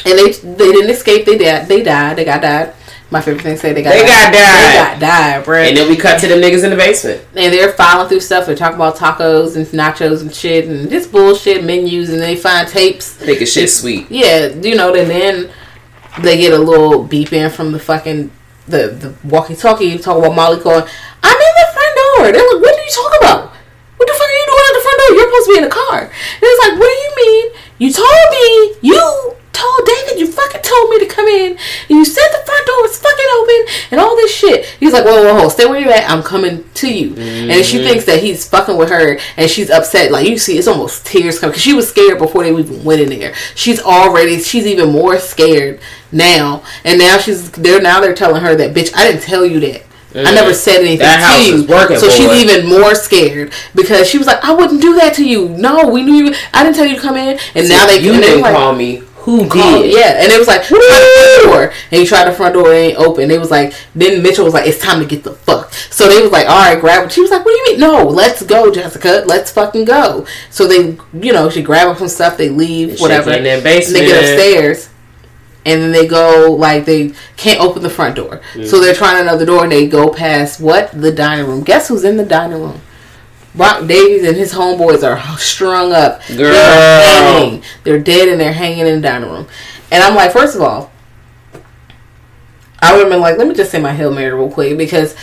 and they they didn't escape. They died. They died. They got died. My favorite thing to say they got They got died. They got died, bro. And then we cut to them niggas in the basement. and they're filing through stuff. They're talking about tacos and nachos and shit and just bullshit menus. And they find tapes. Making shit sweet. Yeah, you know. And then they get a little beep in from the fucking the the walkie talkie. Talk about Molly calling. I'm in the front door. They're like, "What are you talking about? What the fuck are you doing at the front door? You're supposed to be in the car." And it's like, "What do you mean? You told me you." Told David you fucking told me to come in and you said the front door was fucking open and all this shit. He's like, whoa, whoa, whoa, stay where you're at. I'm coming to you. And she mm-hmm. thinks that he's fucking with her and she's upset. Like you see, it's almost tears coming because she was scared before they even went in there. She's already, she's even more scared now. And now she's, they're now they're telling her that, bitch, I didn't tell you that. I never said anything That house to you. is working, so boy. she's even more scared because she was like, I wouldn't do that to you. No, we knew you. I didn't tell you to come in. And now they you and didn't like, call me. Who did? yeah, and it was like try the front door, and he tried the front door, and it ain't open. It was like then Mitchell was like, "It's time to get the fuck." So they was like, "All right, grab." Her. She was like, "What do you mean? No, let's go, Jessica. Let's fucking go." So they, you know, she grab up some stuff, they leave, whatever, in that and they get upstairs. And then they go like they can't open the front door, Mm. so they're trying another door, and they go past what the dining room. Guess who's in the dining room? Brock Davies and his homeboys are strung up. Girl. They're hanging. They're dead and they're hanging in the dining room. And I'm like, first of all, I would have been like, let me just say my Hail Mary real quick because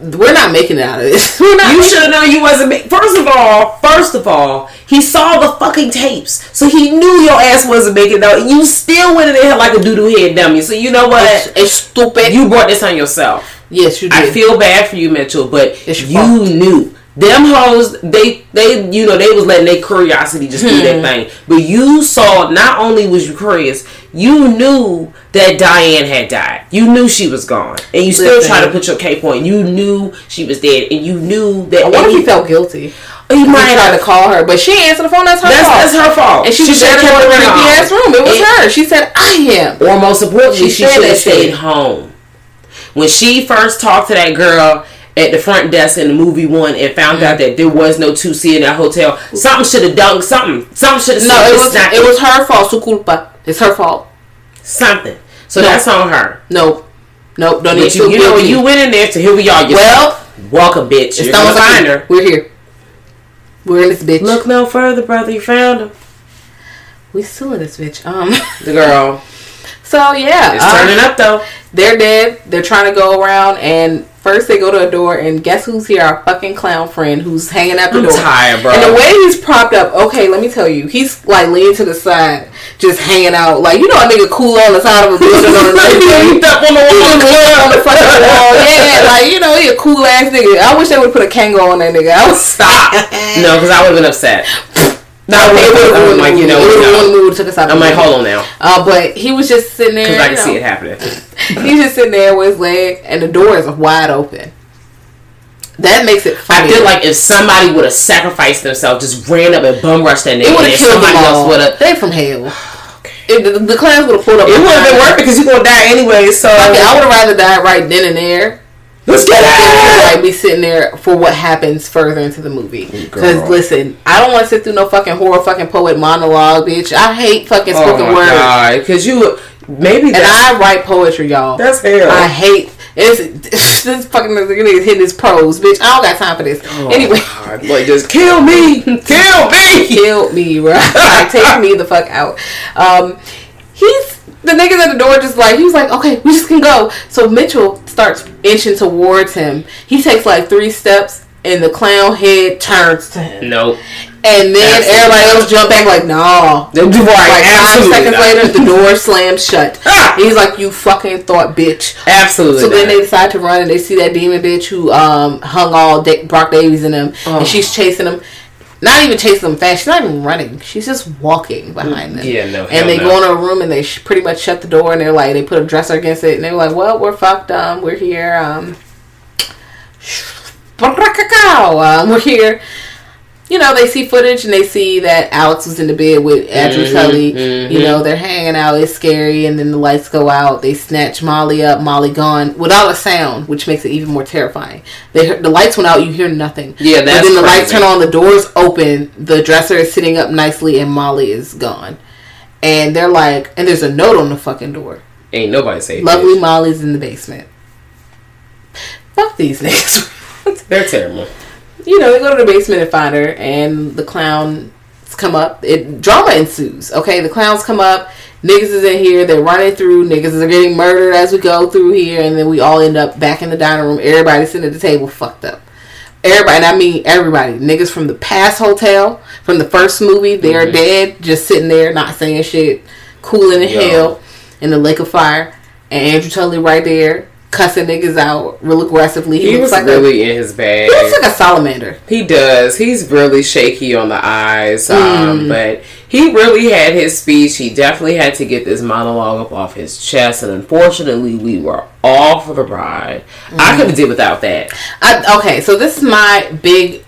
we're not making it out of this. [laughs] We're not You should have known you wasn't. First of all, first of all, he saw the fucking tapes, so he knew your ass wasn't making it out. and You still went in there like a doodoo head dummy. So you know what? It's stupid. You brought this on yourself. yes, you did. I feel bad for you, Mitchell, but It's you fault. knew. Them hoes, they, they, you know, they was letting their curiosity just do Hmm. their thing. But you saw, not only was you curious, you knew that Diane had died. You knew she was gone, and you still Listen. tried to put your cape on. You knew she was dead, and you knew that. I wonder if he felt guilty. he He might tried have. to call her, but she answered the phone. That's her That's, fault. that's her fault. And she, was should've in a creepy ass room. It was And- her. She said, "I am." Or most importantly, She she, said should have stayed home. When she first talked to that girl at the front desk in the movie one and found Mm-hmm. out that there was no two C in that hotel, something should have done something. Something should have No, it was not- it was her fault. Su culpa. It's her fault. something. So No. that's on her. No. Nope. Don't need But to you, you know you went in there to here we are. Well, welcome, bitch. You're Estamos gonna find her. We're here. We're in this bitch. Look no further, brother. You found her. we still in this bitch. Um. The girl. [laughs] So yeah, It's um, turning up though. They're dead. They're trying to go around, and first they go to a door, and guess who's here? Our fucking clown friend who's hanging at the I'm door. tired, bro. And the way he's propped up, okay, let me tell you, he's like leaning to the side, just hanging out, like you know, a nigga cool on the side of a building on a [laughs] night. Up on the He wall. on the fucking wall. [laughs] Yeah, like you know, he a cool ass nigga. I wish they would put a Kangol on that nigga. I would Stop. [laughs] no, because I would have been upset. No, I It would would've like you know. It ruined the took us out. I'm like, hold on now, Uh, but he was just sitting there. because I can see know. it happening. [laughs] He's just sitting there with his leg, and the door is wide open. That makes it funny. I feel like if somebody would have sacrificed themselves, just ran up and bum rushed that nigga, it would have killed them somebody else all. would have. They from hell. [sighs] If the, the clans would have pulled up. It would have been worth it because you're gonna die anyway. So Okay, I would have rather died right then and there. Let's get it. like be sitting there for what happens further into the movie. Because listen, I don't want to sit through no fucking horror fucking poet monologue, bitch. I hate fucking Oh spoken my word. because you maybe And I write poetry, y'all. that's hell. I hate it's, [laughs] this fucking nigga is hitting his prose, bitch. I don't got time for this. Oh, anyway, God, like just kill me, kill me. [laughs] kill me, bro. [laughs] like, take me the fuck out. Um, he's the niggas at the door, just like he was like, okay, we just can go. So Mitchell starts inching towards him. He takes like three steps and the clown head turns to him. Nope. And then Absolutely everybody else jump back like, no. Right, Like five seconds not. later, the door [laughs] slams shut. Ah! He's like, "You fucking thought, bitch." Absolutely. So then they decide to run, and they see that demon bitch who um, hung all Da- Brock Davies in them, Oh. and she's chasing them. Not even chasing them fast. She's not even running. She's just walking behind them. Yeah, no, And they no. go in a room and they sh- pretty much shut the door, and they're like, they put a dresser against it, and they're like, "Well, we're fucked. Um, we're here. Um, [sniffs] um, we're here." You know, they see footage and they see that Alex was in the bed with Andrew Mhm, Tully. mhm. You know, they're hanging out. It's scary, and then the lights go out. They snatch Molly up. Molly gone without a sound, which makes it even more terrifying. They heard, the lights went out. You hear nothing. Yeah, But that's then the lights turn on. The doors open. The dresser is sitting up nicely, and Molly is gone. And they're like, and there's a note on the fucking door. Ain't nobody safe. Lovely bitch. Molly's in the basement. Fuck these niggas. They're terrible. You know, they go to the basement and find her, and the clowns come up. It drama ensues. Okay, the clowns come up. Niggas is in here. They're running through. Niggas are getting murdered as we go through here, and then we all end up back in the dining room. Everybody sitting at the table, fucked up. Everybody, and I mean everybody. Niggas from the past hotel, from the first movie, they're Mhm. dead, just sitting there, not saying shit, cooling in hell in the lake of fire. And Andrew Tully right there, cussing niggas out real aggressively. He, looks was like a, really in his bag. he looks like a salamander. He does. He's really shaky on the eyes. Mm. Um, but he really had his speech. He definitely had to get this monologue up off his chest. And unfortunately, we were all for the ride. Mm. I could have did without that. I, okay, so this is my big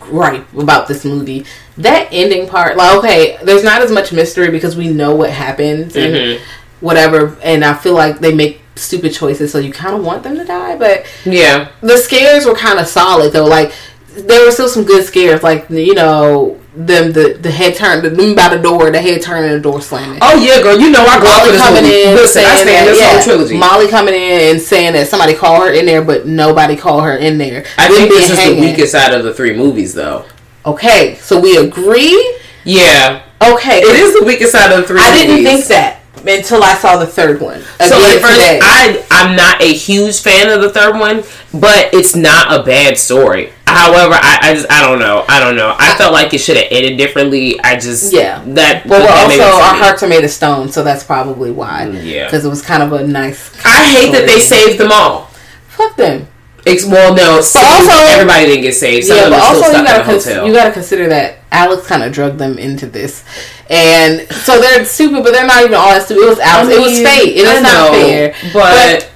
gripe about this movie. That ending part, like, okay, there's not as much mystery because we know what happens and Mhm. whatever, and I feel like they make stupid choices, so you kind of want them to die. But Yeah. the scares were kind of solid though. Like there were still some good scares, like you know them the the head turn, the them by the door, the head turning, and the door slamming. Oh, yeah, girl. You know I go for Molly coming movie. in, Listen, I stand that, this yeah, whole trilogy. Molly coming in and saying that somebody called her in there, but nobody called her in there. I Them think this is hanging. the weakest out of the three movies, though. Okay, so we agree. Yeah. Okay, It is the weakest out of the three I didn't think that until I saw the third one. So at first, today. I I'm not a huge fan of the third one, but it's not a bad story. However, I, I just I don't know I don't know. I felt like it should have ended differently. I just Yeah. that. well, that also our hearts are made of stone, so that's probably why. Mm, yeah. because it was kind of a nice. I hate that they saved them all. Fuck them. Ex- well, no, some- also- everybody didn't get saved. Some yeah, but also you gotta cons- you gotta consider that Alex kind of drugged them into this, and so they're stupid, but they're not even all that stupid. It was Alex. it was mean, fate. It I is not fair. but.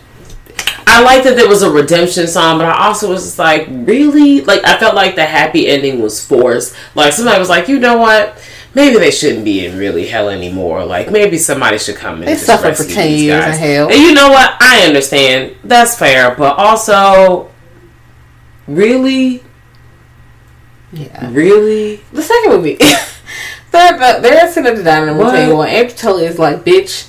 I liked that there was a redemption song, but I also was just like, really? Like, I felt like the happy ending was forced. Like, somebody was like, you know what? Maybe they shouldn't be in really hell anymore. Like, maybe somebody should come in. They and suffered for 10 these years in hell. And you know what? I understand. That's fair. But also, really? yeah, Really? the second movie. [laughs] they're they're sitting at the dining room What? table, and Andrew Tully is like, "Bitch,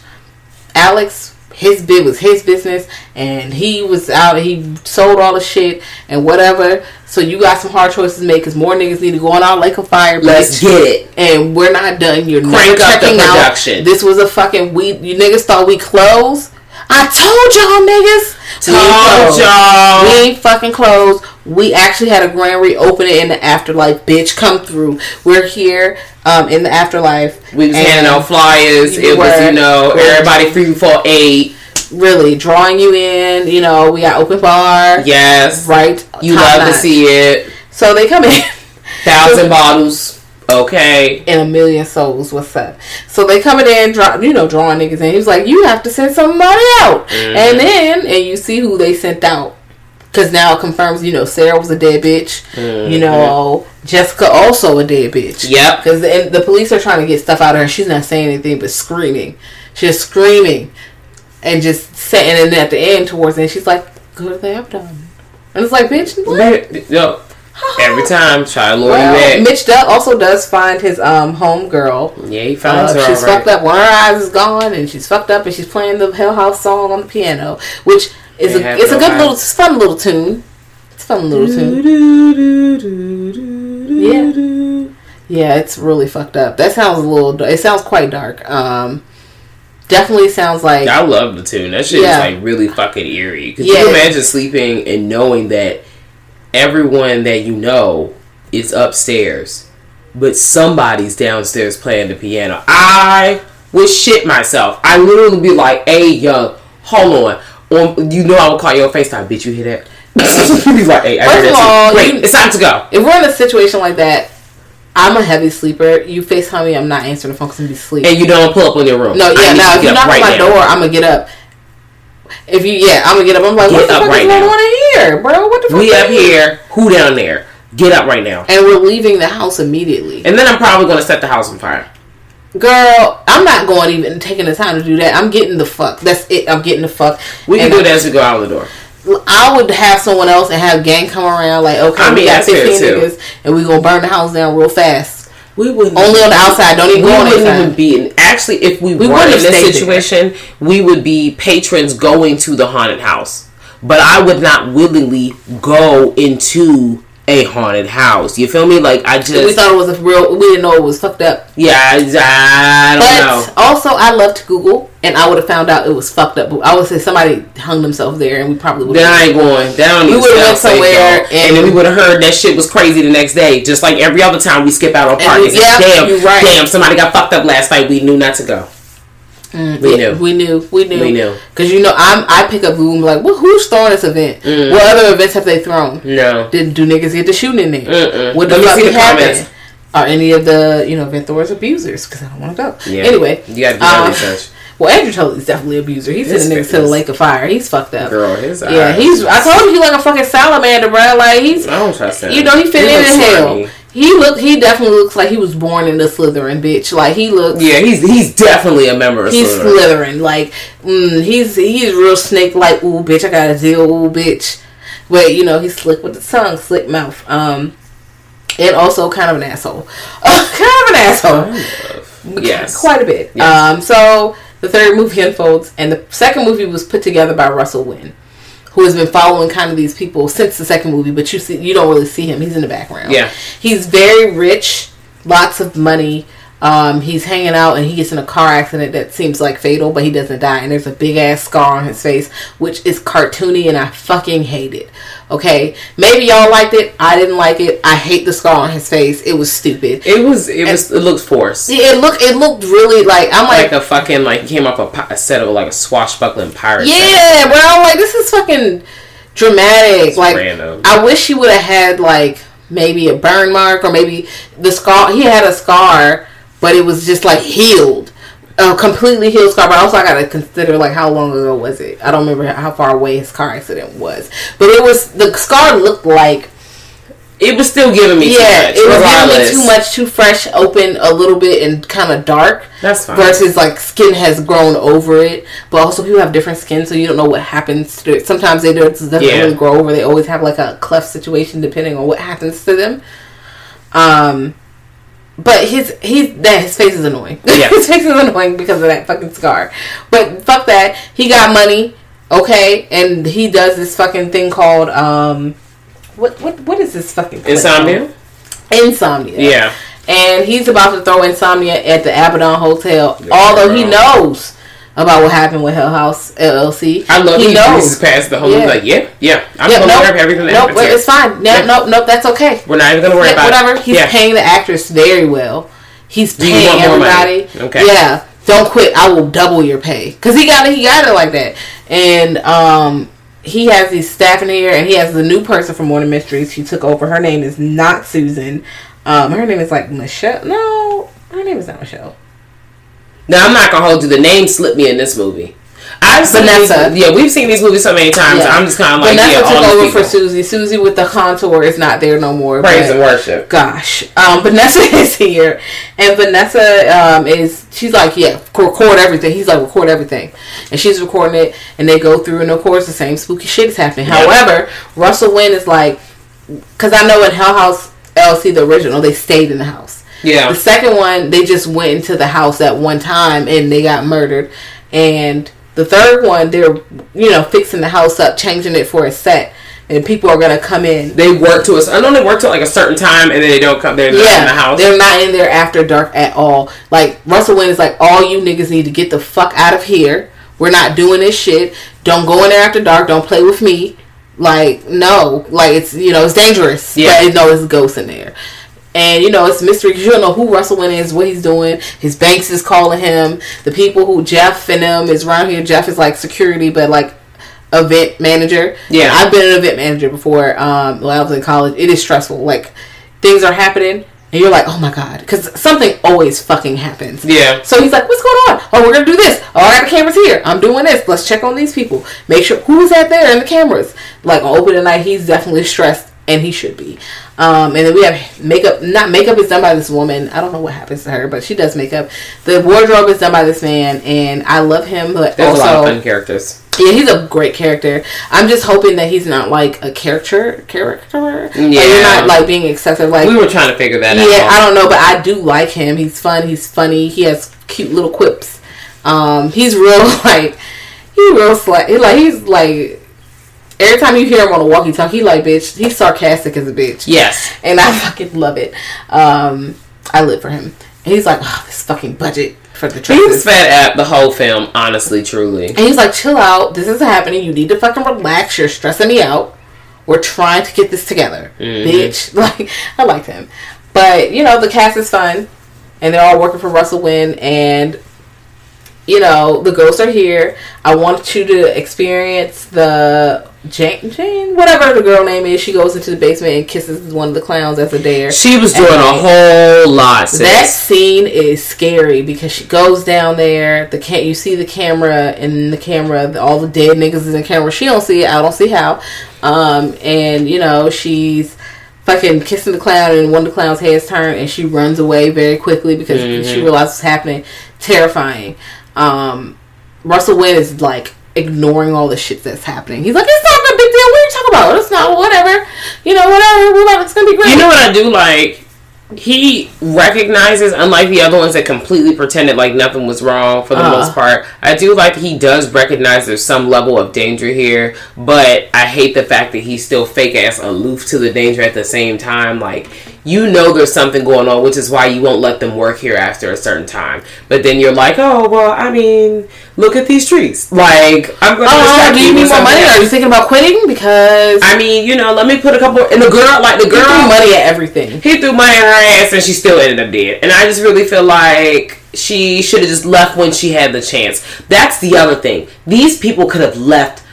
Alex." His bid was his business, and he was out. He sold all the shit and whatever. So you got some hard choices to make, because more niggas need to go on our lake of fire. Let's bitch. get it. and we're not done. You're Crank never up the checking out. production. This was a fucking we. You niggas thought we closed. I told y'all niggas. Told y'all. We ain't fucking closed. We actually had a grand reopening in the afterlife. Bitch, come through. We're here um, in the afterlife. We was handing out flyers. It was, you know, everybody free for eight. Really drawing you in. You know, we got open bar. Yes. Right. You love to see it. So they come in. Thousand [laughs] bottles. Okay. and a million souls. What's up? So they coming in, there and draw, you know, drawing niggas in. He was like, "You have to send somebody out," Mm-hmm. and then and you see who they sent out because now it confirms, you know, Sarah was a dead bitch. You know, Jessica also a dead bitch. Mm-hmm. Yep. Because the, the police are trying to get stuff out of her. She's not saying anything but screaming. She's screaming and just sitting And then at the end, towards the end, she's like, "Go to the abdomen," and it's like, "Bitch, what?" Yo, [laughs] every time try lure Well. Mitch Duck also does find his um home girl Yeah, he finds Uh, her. she's alright. fucked up. One of her eyes is gone, and she's fucked up, and she's playing the Hell House song on the piano, which is They a it's a good little, fun little tune. It's a fun little tune. Yeah, yeah, it's really fucked up. That sounds a little. It sounds quite dark. Um, definitely sounds like I love the tune. That shit Yeah. is like really fucking eerie. Could Yeah. you imagine sleeping and knowing that everyone that you know is upstairs, but somebody's downstairs playing the piano. I would shit myself. I literally be like, "Hey, yo, hold on." On, you know I would call you on FaceTime, bitch. You hear that? [laughs] be like, "Hey, I heard First of that all. Great, you- it's time to go." If we're in a situation like that, I'm a heavy sleeper. You FaceTime me, I'm not answering the phone because I'm be asleep. And you don't pull up on your room. no, yeah, now if you knock on my now. door, I'm gonna get up. If you, yeah, I'm gonna get up. I'm like, Get what the up fuck right is going now. on in here, bro? What the fuck? we is up this? here. Who down there? Get up right now. and we're leaving the house immediately. And then I'm probably gonna set the house on fire. Girl, I'm not going even taking the time to do that. I'm getting the fuck. That's it. I'm getting the fuck. We can And do that as we go out the door. I would have someone else and have gang come around. Like, okay, I mean, we got that's 15 too. niggas, and we gonna burn the house down real fast. We wouldn't Only on the outside. Don't even we go on the wouldn't inside. even be in, actually if we, We were in this situation we would be patrons going to the haunted house. But i would not willingly go into a haunted house you feel me like i just we thought it was a real. We didn't know it was fucked up. yeah i, I don't But know also, I love to Google, and I would have found out it was fucked up. I would say somebody hung themselves there, and we probably would. then I ain't going. That We would've went somewhere and- and, then we would have heard that shit was crazy the next day, just like every other time we skip out on parties. yeah, damn, you're right. damn, somebody got fucked up last night. We knew not to go. We knew. We knew. We knew. We knew. Because you know, I'm. I pick up Google and be like, well, who's throwing this event? Mm. What other events have they thrown? No. Did do niggas get to shooting in there? Mm-mm. What the Let me fuck see the comments. Are any of the you know event throwers abusers? Because I don't want to go. Yeah. Anyway, You gotta do that uh, research. Well, Andrew Tully's definitely an abuser. He's His sending niggas to the lake of fire. He's fucked up. Girl, his Yeah, he's. I told him he like a fucking salamander, bro. Like he's. I don't trust him. You know, he fit He in in hell. He look. He definitely looks like he was born in the Slytherin, bitch. Like he looks. Yeah, he's he's definitely a member of He's Slytherin. Slytherin. Like, mm, he's he's real snake like, ooh, bitch, I got a deal, ooh, bitch. But, you know, he's slick with the tongue, slick mouth. Um, and also kind of an asshole. [laughs] Kind of an asshole. Yes. Quite a bit. Yes. Um, so the third movie unfolds, and the second movie was put together by Russell Wynn, who has been following kind of these people since the second movie, but you see, you don't really see him. He's in the background. Yeah. He's very rich, lots of money. Um, he's hanging out and he gets in a car accident that seems like fatal, but he doesn't die. And there's a big ass scar on his face, which is cartoony, and I fucking hate it. Okay, maybe y'all liked it. I didn't like it. I hate the scar on his face. It was stupid. It was it was it looked forced. It looked it looked really like I'm Like like, a fucking like came off a, a set of like a swashbuckling pirate. yeah, bro. I'm like this is fucking dramatic. like random. I wish he would have had like maybe a burn mark or maybe the scar. He had a scar, but it was just like healed. A completely healed scar, but also I gotta consider like how long ago was it? I don't remember how far away his car accident was, but it was the scar looked like It was still giving me yeah, too much. it was giving me too much, too fresh, open a little bit, and kind of dark. That's fine. Versus like skin has grown over it, but also people have different skin, so you don't know what happens to it. Sometimes they don't doesn't Yeah. really grow over. They always have like a cleft situation depending on what happens to them. Um, but his he's that his face is annoying. [laughs] Yeah. his face is annoying because of that fucking scar. But fuck that. He got money, okay, and he does this fucking thing called um, what what what is this fucking Insomnia. called? Insomnia. Yeah. And he's about to throw insomnia at the Abaddon Hotel, although he knows about what happened with Hell House LLC. I love he knows. breezes past the whole Yeah. like, yeah, yeah. I'm Yeah, gonna nope, aware of everything that nope, here. it's fine. No, Yeah. no, no, that's okay. We're not even gonna worry Yeah, about whatever. it. He's yeah. paying the actress very well. He's paying more money? everybody. Okay. Yeah. Don't quit. I will double your pay because he got it. He got it like that. And um, he has these staff in here, and he has the new person from Morning Mysteries. She took over. Her name is not Susan. Um, her name is like Michelle. No, her name is not Michelle. Now I'm not gonna hold you. The name slipped me in this movie. I've seen Vanessa. These, yeah, we've seen these movies so many times. Yeah. I'm just kind of like, Vanessa yeah, took over people. for Susie. Susie with the contour is not there no more. praise and worship. gosh um [laughs] vanessa is here and vanessa um is she's like yeah record everything he's like record everything and she's recording it and they go through and of course the same spooky shit is happening Yeah. however russell Wynn is like because i know in hell house LLC the original they stayed in the house Yeah, the second one they just went into the house at one time and they got murdered and the third one they're you know fixing the house up changing it for a set and people are gonna come in they work to us. I know they work till like a certain time, and then they don't come. They're not in the house. they're not in there after dark at all. Like Russell Wynn is like, all you niggas need to get the fuck out of here. We're not doing this shit. Don't go in there after dark. Don't play with me. Like no, like it's you know it's dangerous. Yeah. but no, it's ghosts in there. And you know it's mystery because you don't know who Russell Wynn is, what he's doing. His banks is calling him. The people who Jeff and them is around here. Jeff is like security, but like event manager. Yeah. I've been an event manager before. Um, when I was in college, it is stressful. Like things are happening, and you're like, oh my god, because something always fucking happens. Yeah. So he's like, "What's going on? Oh, we're gonna do this. Oh, I got the cameras here. I'm doing this. Let's check on these people. Make sure who's that there in the cameras." Like on opening night, he's definitely stressed, and he should be. Um, and then we have makeup. Not makeup is done by this woman. I don't know what happens to her, but she does makeup. The wardrobe is done by this man, and I love him. But There's also, a lot of fun characters. yeah, he's a great character. I'm just hoping that he's not like a character character. Like, Yeah. you're not like being excessive. Like We were trying to figure that out. yeah, I don't know, but I do like him. He's fun. He's funny. He has cute little quips. Um, he's real [laughs] like he real like he's like every time you hear him on a walkie talkie, he like bitch. He's sarcastic as a bitch. Yes. and I [laughs] fucking love it. Um, I live for him. And he's like, oh, this fucking budget for the He was fed up the whole film, honestly, truly. And he's like, chill out. This is happening. You need to fucking relax. You're stressing me out. We're trying to get this together, bitch. [laughs] Like, I liked him. But, you know, the cast is fun. And they're all working for Russell Wynn. And, you know, the ghosts are here. I want you to experience the Jane, Jane, whatever the girl name is. She goes into the basement and kisses one of the clowns as a dare. She was doing a whole lot, sis. That scene is scary because she goes down there. The can't you see the camera and the camera, the, all the dead niggas is in camera. She don't see it. I don't see how. Um, and you know she's fucking kissing the clown, and one of the clown's heads turn, and she runs away very quickly because she realizes what's happening. Terrifying. Um, Russell Wynn is like ignoring all the shit that's happening. He's like, it's not a big deal. What are you talking about? It's not whatever. You know, whatever. We're about, it's gonna be great. You know what I do like? He recognizes, unlike the other ones that completely pretended like nothing was wrong for the Uh-huh. most part. I do like he does recognize there's some level of danger here, but I hate the fact that he's still fake ass aloof to the danger at the same time. Like, you know there's something going on, which is why you won't let them work here after a certain time. But then you're like, oh, well, I mean, look at these trees. Like, I'm going to Oh, do you need more money? Are you thinking about quitting? Because I mean, you know, let me put a couple. And the girl, like the you threw girl, money at everything. he threw money in her ass and she still ended up dead. And I just really feel like she should have just left when she had the chance. That's the other thing. These people could have left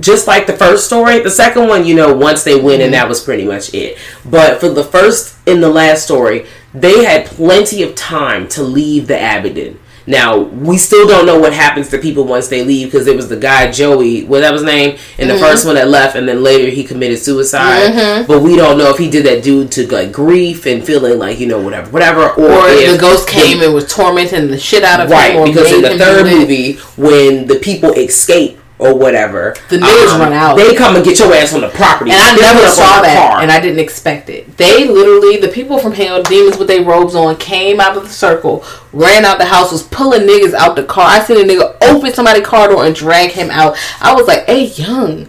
just like the first story. The second one, you know, once they win and that was pretty much it. But for the first and the last story, they had plenty of time to leave the Abaddon. Now we still don't know what happens to people once they leave because it was the guy Joey, what that was his name, in the mm-hmm. first one that left, and then later he committed suicide. Mm-hmm. But we don't know if he did that due to like grief and feeling like you know whatever, whatever, or, Or if the ghost they- came and was tormenting the shit out of him. right because in the third movie when the people escape or whatever, The niggas run out. They come and get your ass on the property, And I never saw that, car. and I didn't expect it. They literally, the people from Hell Demons with their robes on, came out of the circle, ran out the house, was pulling niggas out the car. I seen a nigga open somebody's car door and drag him out. I was like, "Hey, young."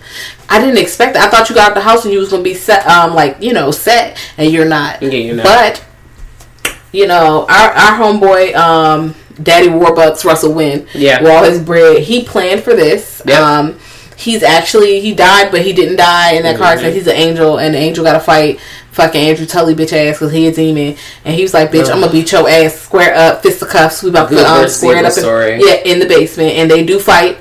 I didn't expect that. I thought you got out the house and you was gonna be set, um, like you know, set, and you're not. Yeah, you're not. But you know, our our homeboy, um, Daddy Warbucks, Russell Wynn, Yeah. all his bread, he planned for this. Yep. Um, he's actually he died, but he didn't die in that car Mm-hmm. accident. He's an angel, and the angel got to fight fucking Andrew Tully bitch ass because he a demon, and he was like, "Bitch, I'm gonna beat your ass square up, fisticuffs. We about to um, square it up, in, yeah, in the basement." And they do fight.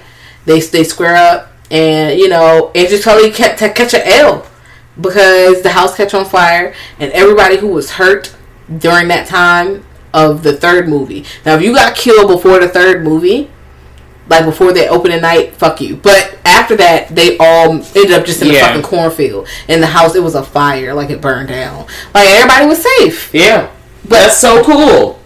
They they square up, and you know Andrew Tully kept to catch a L because the house catch on fire, and everybody who was hurt during that time of the third movie. Now, if you got killed before the third movie, like before they opening night, fuck you. But after that, they all ended up just in the Yeah. fucking cornfield. In the house, it was a fire, like it burned down. Like everybody was safe. yeah, But- that's so cool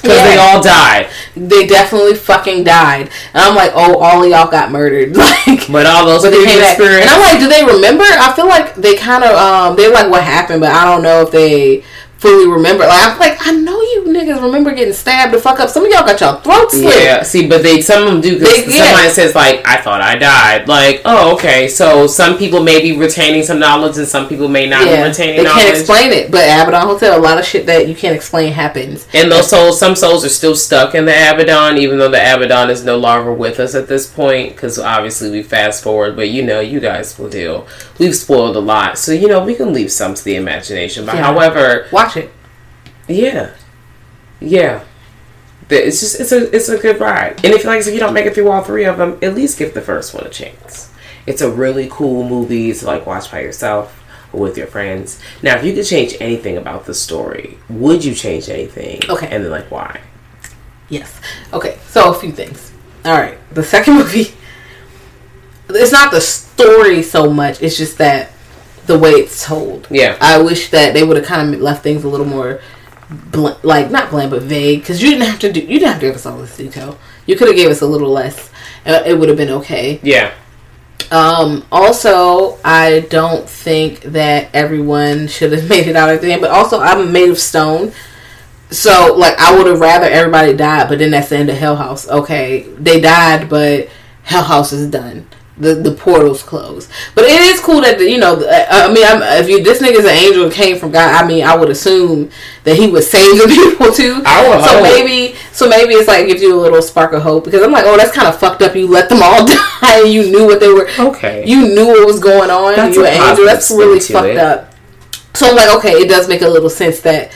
because Yeah. they all died. They definitely fucking died. And I'm like, oh, all of y'all got murdered. [laughs] Like, But all those but they came back. And. I'm like, do they remember? I feel like they kind of, um, they're like, what happened? But I don't know if they fully remember. Like, I'm like, I know you niggas remember getting stabbed the fuck up. Some of y'all got y'all throats slit. Yeah, see, but they some of them do They- yeah. somebody says like, "I thought I died." Like, oh, okay. So some people may be retaining some knowledge, and some people may not be retaining they knowledge. can't explain it, but Abaddon Hotel, a lot of shit that you can't explain happens. and those souls, some souls are still stuck in the Abaddon, even though the Abaddon is no longer with us at this point. Because obviously we fast forward, but you know, you guys will deal. We've spoiled a lot, so you know we can leave some to the imagination. But Yeah. however, Watch it. Yeah, yeah. It's just it's a it's a good ride. And if like if you don't make it through all three of them, at least give the first one a chance. It's a really cool movie to like watch by yourself or with your friends. Now, if you could change anything about the story, would you change anything? Okay. and then like why? Yes. Okay, so a few things. All right, the second [laughs] movie. It's not the story so much. It's just that the way it's told. Yeah. I wish that they would have kind of left things a little more, bl- like not bland but vague, because you didn't have to do. You didn't have to give us all this detail. You could have gave us a little less. Uh, it would have been okay. Yeah, Um, also, I don't think that everyone should have [laughs] made it out at the end. But also, I'm made of stone. So, like, I would have rather everybody died, but then that's the end of Hell House. Okay, they died, but Hell House is done. The the portal's closed. But it is cool that you know. I mean, I'm, if you this nigga's an angel and came from God, I mean, I would assume that he would [laughs] save the people too. I would so hope. maybe, so maybe it's like gives you a little spark of hope because I'm like, oh, that's kind of fucked up. You let them all [laughs] die, and you knew what they were. Okay. You knew what was going on. That's you an angel. That's really fucked it. up. So I'm like, okay, it does make a little sense that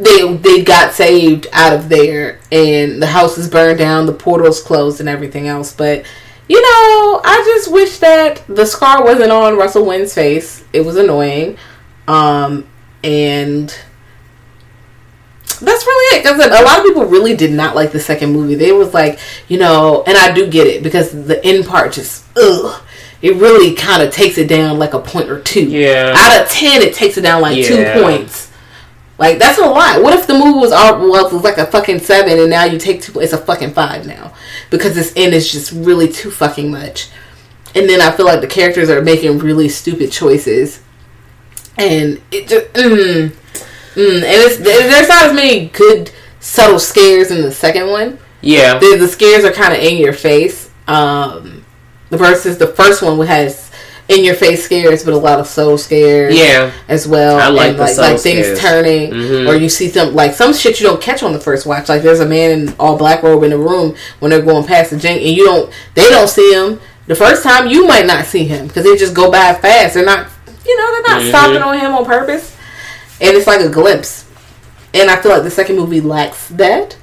they they got saved out of there, and the house is burned down, the portal's closed, and everything else. But you know, I just wish that the scar wasn't on Russell Wynn's face. It was annoying, um, and that's really it. Because a lot of people really did not like the second movie. They was like, you know, and I do get it because the end part just ugh. It really kind of takes it down like a point or two. Yeah. Out of ten, it takes it down like Yeah. two points. Like that's a lot. What if the movie was all well, it was like a fucking seven, and now you take two? It's a fucking five now because this end is just really too fucking much. And then I feel like the characters are making really stupid choices, and it just mm, mm, and it's there's not as many good subtle scares in the second one. yeah, The, the scares are kind of in your face. Um, versus the first one has in your face scares, but a lot of soul scares yeah. as well. I like and the like, like things scares. turning, Mhm. or you see some like some shit you don't catch on the first watch. Like there's a man in all black robe in the room when they're going past the jank, and you don't they don't see him the first time. You might not see him because they just go by fast. They're not you know they're not Mhm. stopping on him on purpose, and it's like a glimpse. And I feel like the second movie lacks that.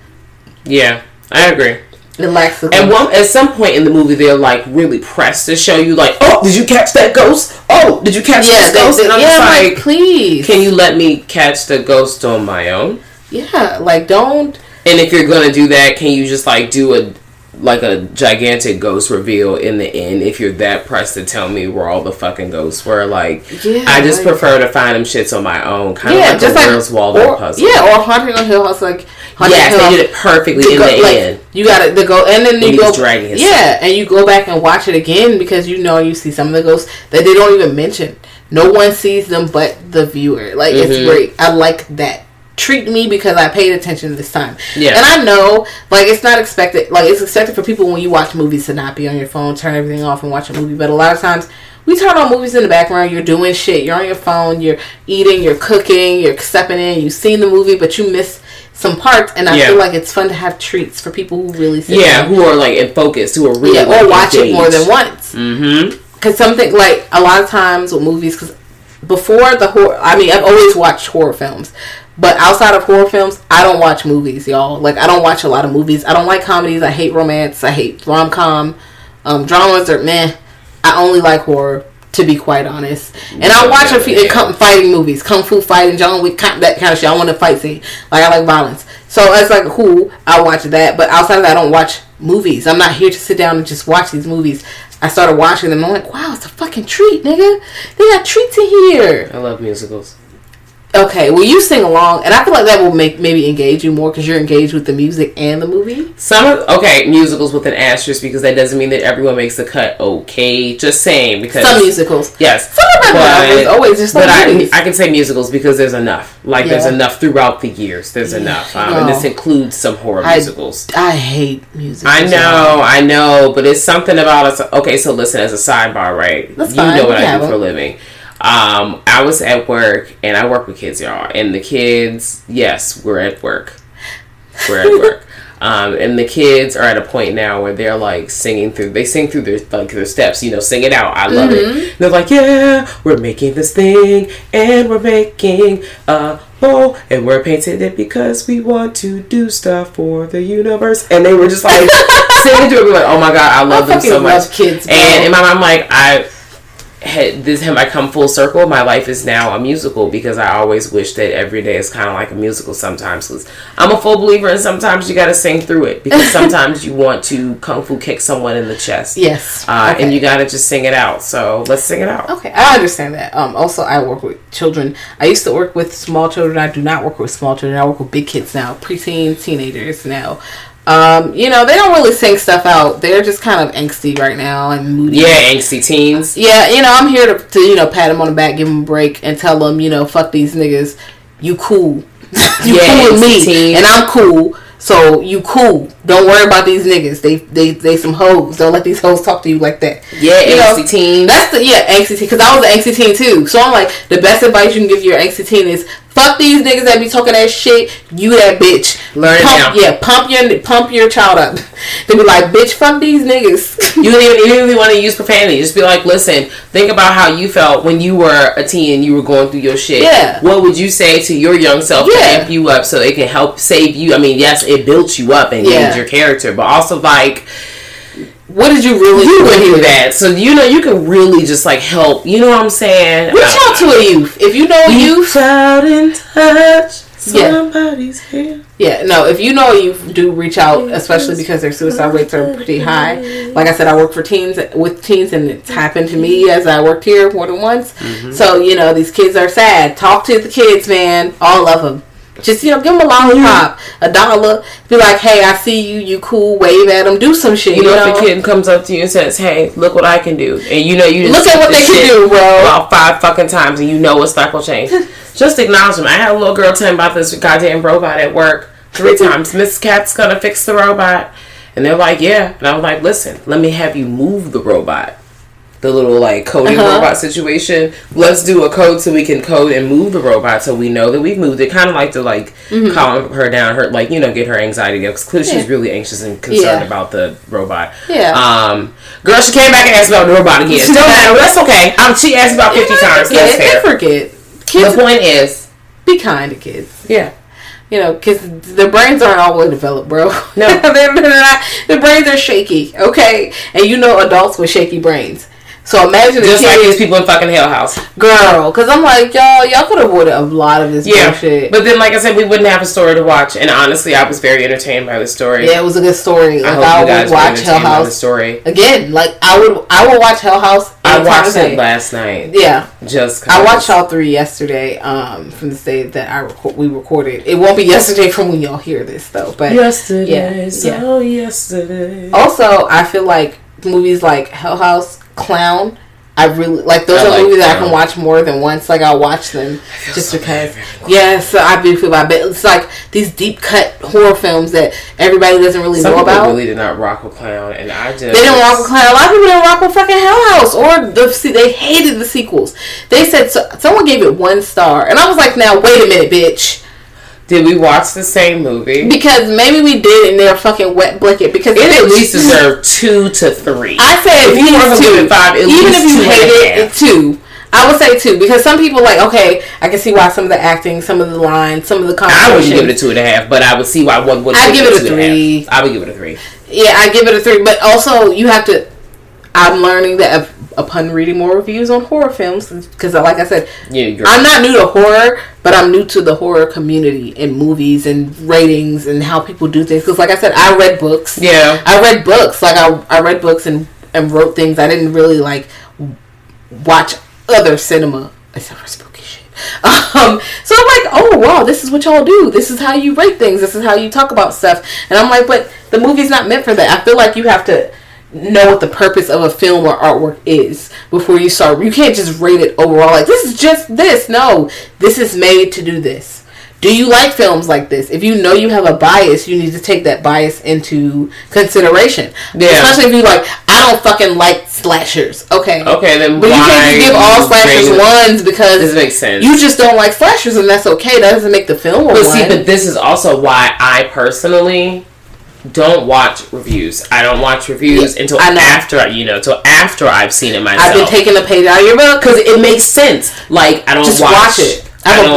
Yeah, I agree. It lacks the And one at some point in the movie, they're like really pressed to show you, like, oh, did you catch that ghost? Oh, did you catch yeah, they, ghost? they, and I'm yeah, just like, like, please, can you let me catch the ghost on my own? yeah, like don't And if you're gonna do that, can you just like do a like a gigantic ghost reveal in the end? If you're that pressed to tell me where all the fucking ghosts were, like, Yeah, I just like- prefer to find them shits on my own, kind yeah, of like just a like Where's Waldo or, puzzle. Yeah, or Haunting on Hill House, like Haunting yes, Hill they did it perfectly in go- the like, end. You got to the go, and then And you go dragging Yeah, and you go back and watch it again because you know you see some of the ghosts that they don't even mention. No one sees them but the viewer. Like it's Mhm. great. I like that. Treat me because I paid attention this time. Yeah. and I know like it's not expected. Like it's expected for people when you watch movies to not be on your phone, turn everything off, and watch a movie. But a lot of times. We turn on movies in the background. You're doing shit. You're on your phone. You're eating. You're cooking. You're stepping in. You've seen the movie, but you miss some parts. And I Yeah. feel like it's fun to have treats for people who really Yeah, down who are like in focus, who are really yeah, like, or watch it more than engaged. once. Mm-hmm. Because something like a lot of times with movies, because before the horror, I mean, I've always watched horror films, but outside of horror films, I don't watch movies, y'all. Like, I don't watch a lot of movies. I don't like comedies. I hate romance. I hate rom com. Um, dramas are meh. I only like horror. To be quite honest, and I watch a few Yeah. fighting movies, kung fu fighting, John Wick, that kind of shit. I want to fight scene, like I like violence. So it's like who I watch that, but outside of that, I don't watch movies. I'm not here to sit down and just watch these movies. I started watching them. I'm like, wow, it's a fucking treat, nigga. They got treats in here. I love musicals. Okay, well, you sing along, and I feel like that will make maybe engage you more because you're engaged with the music and the movie. Some of, okay musicals with an asterisk because that doesn't mean that everyone makes the cut. Okay, just saying because Some musicals. Yes, Some of them but, always just but I, movies. I can say musicals because there's enough. Like there's enough throughout the years. There's enough, um, and this includes some horror I- musicals. I hate musicals. I know, I know, but it's something about us. Okay, so listen, as a sidebar, right? That's you fine, know what I do for a living. Um, I was at work, and I work with kids, y'all. And the kids, yes, we're at work. We're at work. [laughs] Um, and the kids are at a point now where they're like singing through. They sing through their like their steps, you know, sing it out. I love Mm-hmm. it. They're like, yeah, we're making this thing, and we're making a bowl, and we're painting it because we want to do stuff for the universe. And they were just like [laughs] singing to it. We're like, oh my god, I love I them so much. kids, bro. and in my mind, I'm like, I had this have I come full circle. My life is now a musical because I always wish that every day is kind of like a musical sometimes. Because I'm a full believer, and sometimes you got to sing through it because [laughs] sometimes you want to kung fu kick someone in the chest. Yes. Uh, Okay. and you got to just sing it out. So let's sing it out. Okay, I understand that. Um, also, I work with children. I used to work with small children. I do not work with small children. I work with big kids now, preteens, teenagers now. Um, you know, they don't really sing stuff out. They're just kind of angsty right now and moody. Yeah, angsty teens. Yeah, you know, I'm here to, to you know pat them on the back, give them a break, and tell them, you know, fuck these niggas. You cool. [laughs] you Yeah, cool with me, teen. and I'm cool. So you cool. Don't worry about these niggas. They they they some hoes. Don't let these hoes talk to you like that. Yeah, You know, angsty teens. That's the yeah angsty teen. Because I was an angsty teen too. So I'm like, the best advice you can give your angsty teen is fuck these niggas that be talking that shit. You that bitch. Learn it pump, now. Yeah, pump your pump your child up. [laughs] they be like, bitch, fuck these niggas. You don't even, you even want to use profanity. Just be like, listen, think about how you felt when you were a teen and you were going through your shit. Yeah. What would you say to your young self to Yeah. amp you up so it can help save you? I mean, yes, it built you up and Yeah. your character, but also like what did you really you do with that? that. So you know you can really just like help. You know what I'm saying? Reach Uh, out to a youth. If you know a youth, out in touch. Yeah. Somebody's here. yeah, no, if you know a youth, do reach out, especially because their suicide rates are pretty high. Like I said, I work for teens with teens, and it's happened to me as I worked here more than once. Mm-hmm. So you know, these kids are sad. Talk to the kids, man. All of them. Just you know, give them a lollipop, a dollar. Be like, hey, I see you. You cool. Wave at them. Do some shit. You know, if a kid comes up to you and says, "Hey, look what I can do," and you know you Look at what they can do, bro. about five fucking times, and you know it's not gonna change. [laughs] just acknowledge them. I had a little girl tell me about this goddamn robot at work three [laughs] times. Miss Cat's gonna fix the robot, and they're like, "Yeah," and I was like, "Listen, let me have you move the robot." The little like coding Uh-huh. robot situation. Let's do a code so we can code and move the robot so we know that we've moved it. Kind of like to like calm her down, her like you know get her anxiety because clearly she's Mm-hmm. Really anxious and concerned Yeah. about the robot. Yeah. Um, girl, she came back and asked about the robot again. Still matter. That's okay. Um, she asked about fifty times. That's Forget, fair. forget. The point is, be kind to kids. yeah, You know, because their brains aren't all the developed, bro. No. [laughs] they're, not. Their brains are shaky, okay? And you know adults with shaky brains. So imagine just like these people in fucking Hell House. girl. Because I'm like, y'all, y'all could avoid a lot of this Yeah, bullshit. but then, like I said, we wouldn't have a story to watch. And honestly, I was very entertained by the story. yeah, it was a good story. I Like hope I, you guys would watch Hell by the House story. again. Like I would, I would watch Hell House. I watched it last night. Yeah, Just 'cause I watched all three yesterday. Um, from the day that I record, we recorded. It won't be yesterday from when y'all hear this though. But yesterday. Yeah, so yesterday. Also, I feel like movies like Hell House, Clown. I really like those I are like movies that I can watch more than once. Like I'll watch them just because. Yeah, so I do feel bad, but it's like these deep cut horror films that everybody doesn't really Some know about. really did not rock with clown, and I just they didn't rock with Clown. A lot of people didn't rock with fucking Hell House, or the se- they hated the sequels. They said so, someone gave it one star, and I was like, "Now wait a minute, bitch." Did we watch the same movie? Because maybe we did in their fucking wet blanket. Because It at least deserved two to three. I said If you at weren't least gonna give two. it five, even if you two and hate it, two. I would say two because some people like okay, I can see why some of the acting, some of the lines, some of the conversation. I wouldn't give it a two and a half, but I would see why one would. I'd give it a three. I would give it a three. Yeah, I give it a three. But also, you have to. I'm learning that up- upon reading more reviews on horror films, because like I said, Yeah, I'm not new to horror, but I'm new to the horror community and movies and ratings and how people do things. Because like I said, I read books. Yeah. I read books. Like I, I read books and and wrote things. I didn't really like watch other cinema except for spooky shit. [laughs] Um, so I'm like, oh wow, this is what y'all do. This is how you rate things. This is how you talk about stuff. And I'm like, but the movie's not meant for that. I feel like you have to know what the purpose of a film or artwork is before you start. You can't just rate it overall like this is just this. No, this is made to do this. Do you like films like this? If you know you have a bias, you need to take that bias into consideration. Yeah. Especially if you like, I don't fucking like slashers. Okay. Okay, then But you can't give all slashers ones because This makes sense. you just don't like slashers, and that's okay. That doesn't make the film But one. see, but this is also why I personally don't watch reviews. I don't watch reviews Yeah, until I after you know, till after I've seen it myself. I've been taking a page out of your book. because it makes sense. Like I don't Just watch, watch, it. I have a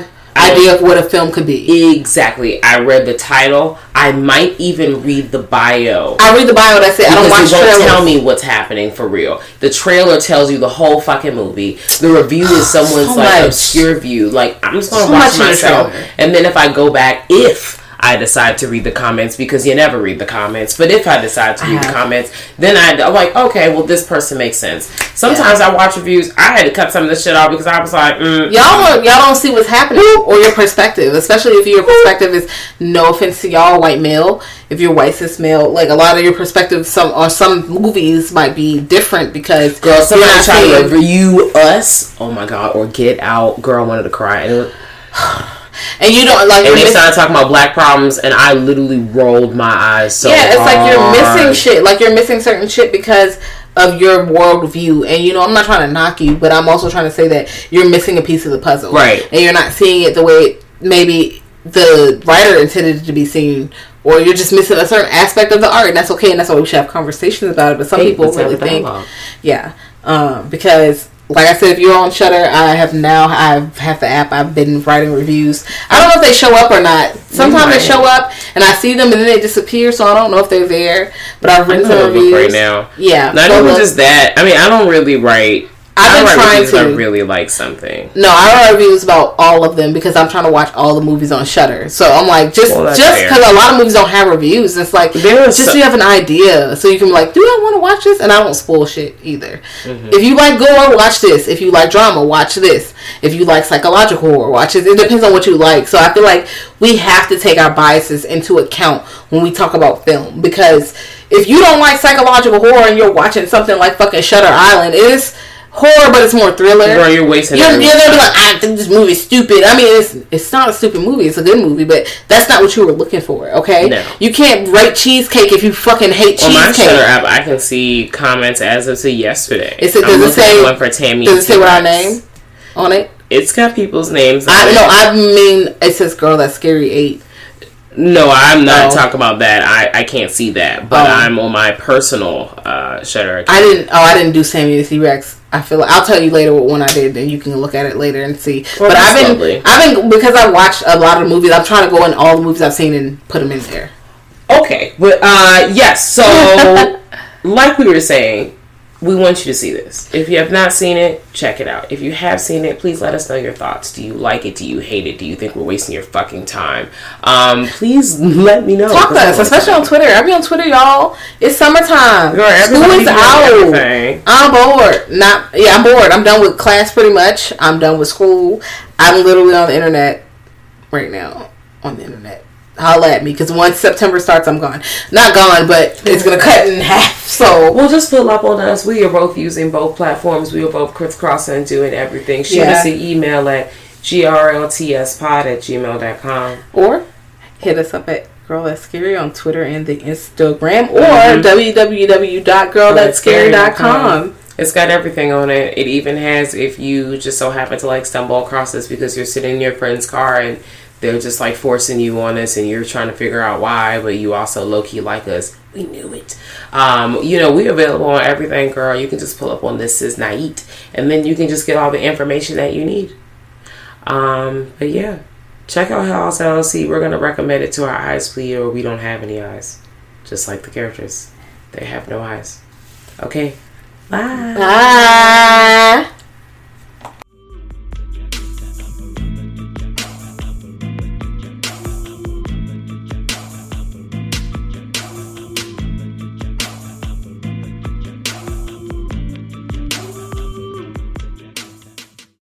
broad idea of what a film could be. Exactly. I read the title. I might even read the bio. I read the bio. That's it. I don't watch it won't trailers. tell me what's happening for real. The trailer tells you the whole fucking movie. The review is [gasps] someone's So like much. obscure view. Like I'm just gonna So watch myself, and then if I go back, if I decide to read the comments, because you never read the comments, but if I decide to read the comments, then I, I'm like, okay, well this person makes sense. Sometimes I watch reviews. I had to cut some of this shit off because I was like, mm, Y'all don't, y'all don't see what's happening or your perspective, especially if your perspective is no offense to y'all white male. If you're white cis male, like a lot of your perspective, some or some movies might be different because Girl, somebody tried to review us. Oh my god, or Get Out. Girl wanted to cry. [sighs] [sighs] [sighs] And, it was, and you don't like. and they miss- started talking about black problems, and I literally rolled my eyes so yeah, it's like you're missing shit. Like you're missing certain shit because of your worldview. And you know, I'm not trying to knock you, but I'm also trying to say that you're missing a piece of the puzzle, Right. And you're not seeing it the way maybe the writer intended it to be seen. Or you're just missing a certain aspect of the art, and that's okay, and that's why we should have conversations about it. But some people really think, yeah, um, because like I said, if you're on Shudder, I have now I have the app. I've been writing reviews. I don't know if they show up or not. Sometimes they show up and I see them and then they disappear, so I don't know if they're there. But I've written I'm some reviews right now. Yeah, Not even just that. I mean, I don't really write. I've been trying if I to. really like something. No, I write reviews about all of them because I'm trying to watch all the movies on Shudder. So I'm like, just Well, just because a lot of movies don't have reviews, it's like just so- so you have an idea, so you can be like, do I want to watch this? And I don't spoil shit either. Mm-hmm. If you like gore, watch this. If you like drama, watch this. If you like psychological horror, watch this. It depends on what you like. So I feel like we have to take our biases into account when we talk about film because if you don't like psychological horror and you're watching something like fucking Shutter Island, it is horror, but it's more thriller. Girl, you're wasting. You're, you're gonna be like, ah, I think this movie's stupid. I mean, it's it's not a stupid movie. It's a good movie, but that's not what you were looking for. Okay, No. you can't rate cheesecake if you fucking hate on my cheesecake. Shudder app, I can see comments as of to yesterday. It- I'm does it say- one for Tammy? Does it say what our name on it? It's got people's names. I know. I mean, it says "Girl That's Scary 8. No, I'm not Oh. talking about that. I, I can't see that, but Oh. I'm on my personal uh, Shudder account. I didn't. Oh, I didn't do Sammy the Rex. I feel like I'll tell you later what one I did, and you can look at it later and see. Well, but I've been, lovely. I've been because I watched a lot of movies. I'm trying to go in all the movies I've seen and put them in there. Okay, but uh, yes. So, [laughs] like we were saying, we want you to see this. If you have not seen it, check it out. If you have seen it, please let us know your thoughts. Do you like it? Do you hate it? Do you think we're wasting your fucking time? Um, please [laughs] let me know. Talk to us, especially on Twitter. I be on Twitter, y'all. It's summertime. Girl, School everybody is out. everything. I'm bored. Not yeah, I'm bored. I'm done with class pretty much. I'm done with school. I'm literally on the internet right now. On the internet. Holla at me because once September starts, I'm gone. Not gone, but it's gonna cut in half. [laughs] So we'll just pull up on us. We are both using both platforms. We are both crisscrossing and doing everything. Shoot Yeah. us an email at grltspod at gmail.com. or hit us up at Girl That's Scary on Twitter and the Instagram or Mhm. www.girlthat'sscary.com. It's got everything on it. It even has if you just so happen to like stumble across this because you're sitting in your friend's car and they're just like forcing you on us and you're trying to figure out why, but you also low key like us. We knew it. Um, you know, we available on everything, girl. You can just pull up on this is Nait and then you can just get all the information that you need. Um, but yeah. Check out House LLC. We're gonna recommend it to our eyes bleed or we don't have any eyes. Just like the characters. They have no eyes. Okay. Bye. Bye.